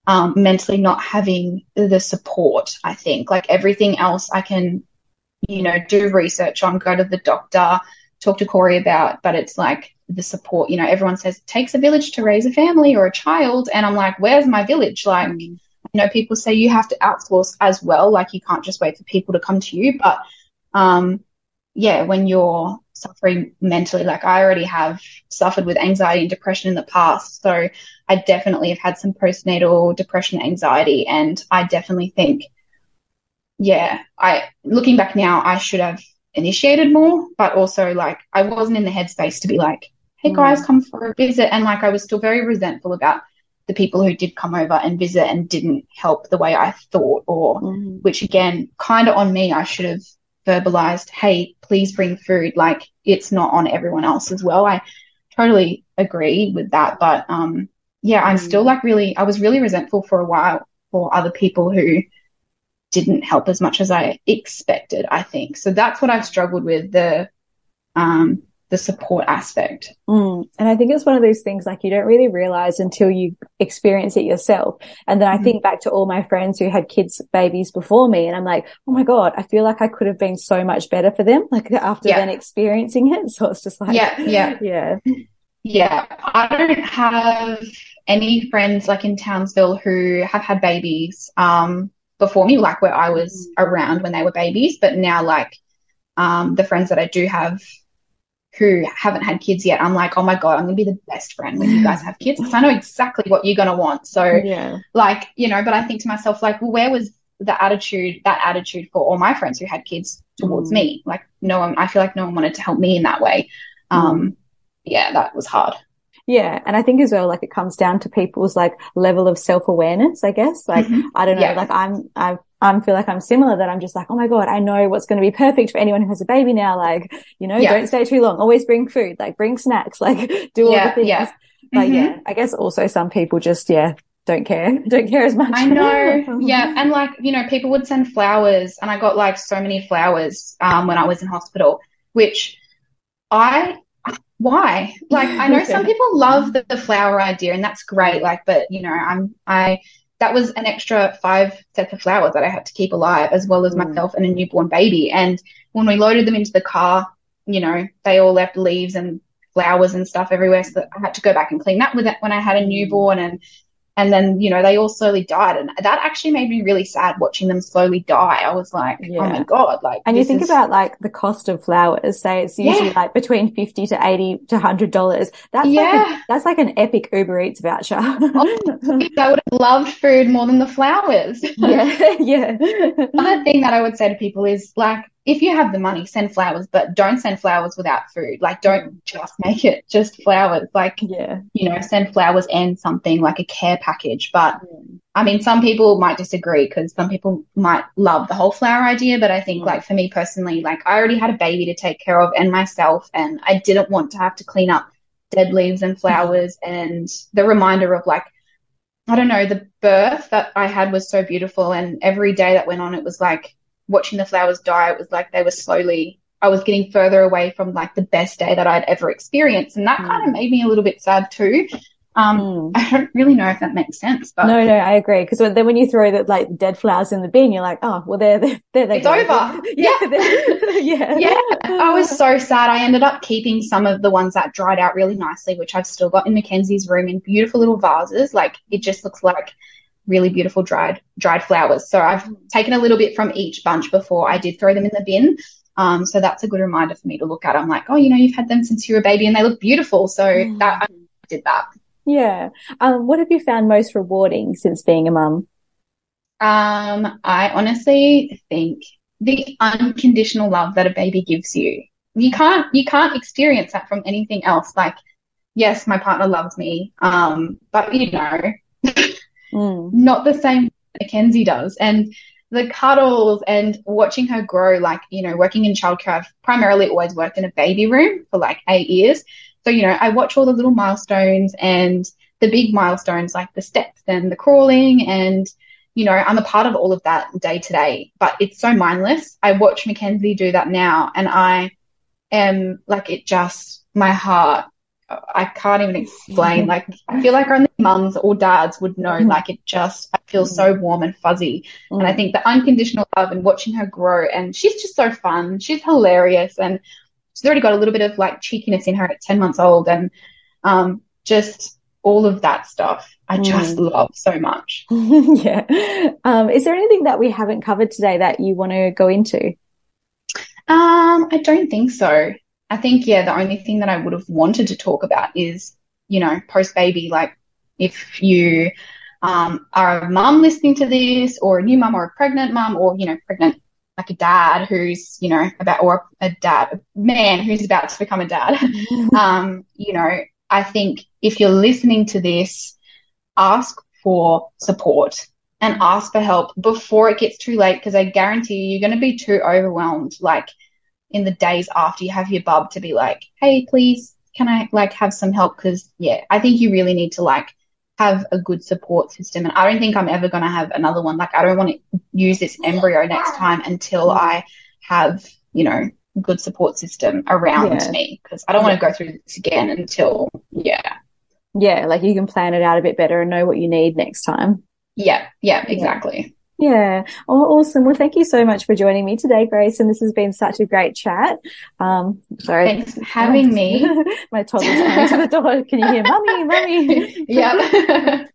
um, mentally not having the support. I think like everything else I can, you know, do research on, go to the doctor, talk to Corey about, but it's like the support, you know, everyone says it takes a village to raise a family or a child. And I'm like, where's my village? Like, mm. you know, people say you have to outsource as well. Like you can't just wait for people to come to you. But, um, yeah, when you're suffering mentally. Like I already have suffered with anxiety and depression in the past. So I definitely have had some postnatal depression, anxiety, and I definitely think, yeah, I looking back now, I should have initiated more, but also like I wasn't in the headspace to be like, hey guys, come for a visit. And like I was still very resentful about the people who did come over and visit and didn't help the way I thought, or mm. which again, kind of on me, I should have verbalized, hey, please bring food. Like it's not on everyone else as well. I totally agree with that. But um, yeah, I'm still like really, I was really resentful for a while for other people who didn't help as much as I expected, I think. So that's what I've struggled with the um, the support aspect. Mm. And I think it's one of those things like you don't really realize until you experience it yourself. And then I mm. think back to all my friends who had kids, babies before me, and I'm like, oh my God, I feel like I could have been so much better for them, like (laughs) after yeah. then experiencing it. (laughs) So it's just like, yeah, yeah, (laughs) yeah. Yeah. I don't have any friends like in Townsville who have had babies um, before me, like where I was mm. around when they were babies, but now like um, the friends that I do have who haven't had kids yet, I'm like, oh my God, I'm going to be the best friend when you guys have kids because I know exactly what you're going to want. So, yeah. like, you know, but I think to myself, like, well, where was the attitude, that attitude for all my friends who had kids towards mm. me? Like, no one, I feel like no one wanted to help me in that way. Um, mm. Yeah, that was hard. Yeah. And I think as well, like it comes down to people's like level of self awareness, I guess. Like, mm-hmm. I don't know, yeah. like I'm, I've I feel like I'm similar that I'm just like, oh my God, I know what's going to be perfect for anyone who has a baby now. Like, you know, yeah. don't stay too long. Always bring food, like bring snacks, (laughs) like do all the things. Yeah. But mm-hmm. yeah, I guess also some people just, yeah, don't care, (laughs) don't care as much. I know. (laughs) yeah. And like, you know, people would send flowers and I got like so many flowers, um, when I was in hospital, which I, why? Like, I know some people love the, the flower idea and that's great. Like, but you know, I'm, I, that was an extra five sets of flowers that I had to keep alive, as well as mm. myself and a newborn baby. And when we loaded them into the car, you know, they all left leaves and flowers and stuff everywhere. So I had to go back and clean that with it when I had a mm. newborn. And and then you know they all slowly died and that actually made me really sad watching them slowly die i was like yeah. oh my god like and you think is... about like the cost of flowers say it's usually yeah. like between 50 to 80 to 100 dollars that's yeah. like a, that's like an epic uber eats voucher oh, (laughs) i would have loved food more than the flowers yeah (laughs) yeah other thing that i would say to people is like if you have the money, send flowers, but don't send flowers without food. Like, don't just make it just flowers. Like, yeah, you know, send flowers and something like a care package. But I mean, some people might disagree because some people might love the whole flower idea. But I think, like, for me personally, like, I already had a baby to take care of and myself, and I didn't want to have to clean up dead leaves and flowers (laughs) and the reminder of like, I don't know, the birth that I had was so beautiful. And every day that went on, it was like, watching the flowers die, it was like they were slowly, I was getting further away from like the best day that I'd ever experienced. And that mm. kind of made me a little bit sad too. Um, mm. I don't really know if that makes sense, but no, no, I agree. Because then when you throw the like dead flowers in the bin, you're like, oh, well, they're there, there they it's go. over. (laughs) yeah, (laughs) yeah, yeah. I was so sad. I ended up keeping some of the ones that dried out really nicely, which I've still got in Mackenzie's room in beautiful little vases. Like it just looks like really beautiful dried dried flowers. So I've taken a little bit from each bunch before I did throw them in the bin. Um, so that's a good reminder for me to look at. I'm like, oh, you know, you've had them since you were a baby and they look beautiful. So mm. that I did that. Yeah. Um, what have you found most rewarding since being a mum? Um, I honestly think the unconditional love that a baby gives you. You can't you can't experience that from anything else. Like, yes, my partner loves me, um, but you know, (laughs) mm. not the same Mackenzie does. And the cuddles and watching her grow, like, you know, working in childcare, I've primarily always worked in a baby room for like eight years. So, you know, I watch all the little milestones and the big milestones like the steps and the crawling and, you know, I'm a part of all of that day to day, but it's so mindless. I watch Mackenzie do that now and I am like, it just, my heart I can't even explain. Like, I feel like only mums or dads would know. Mm-hmm. Like, it just, I feel so mm-hmm. warm and fuzzy. And I think the unconditional love and watching her grow, and she's just so fun. She's hilarious. And she's already got a little bit of like cheekiness in her at 10 months old. And um, just all of that stuff, I just mm. love so much. (laughs) yeah. Um, is there anything that we haven't covered today that you want to go into? Um, I don't think so. I think, yeah, the only thing that I would have wanted to talk about is, you know, post baby, like if you um, are a mum listening to this or a new mum or a pregnant mum or, you know, pregnant like a dad who's, you know, about, or a dad, a man who's about to become a dad, (laughs) um, you know, I think if you're listening to this, ask for support and ask for help before it gets too late because I guarantee you, you're going to be too overwhelmed. Like, in the days after you have your bub to be like, hey, please, can I like have some help? Because yeah, I think you really need to like have a good support system. And I don't think I'm ever going to have another one. Like, I don't want to use this embryo next time until I have, you know, good support system around yeah. me because I don't want to go through this again until, yeah. Yeah, like you can plan it out a bit better and know what you need next time. Yeah, yeah, exactly. Yeah. Oh, awesome. Well, thank you so much for joining me today, Grace. And this has been such a great chat. Um, sorry. Thanks for having me. (laughs) My toddler's coming to the door. Can you hear mummy, mummy? (laughs) yep.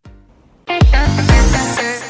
(laughs)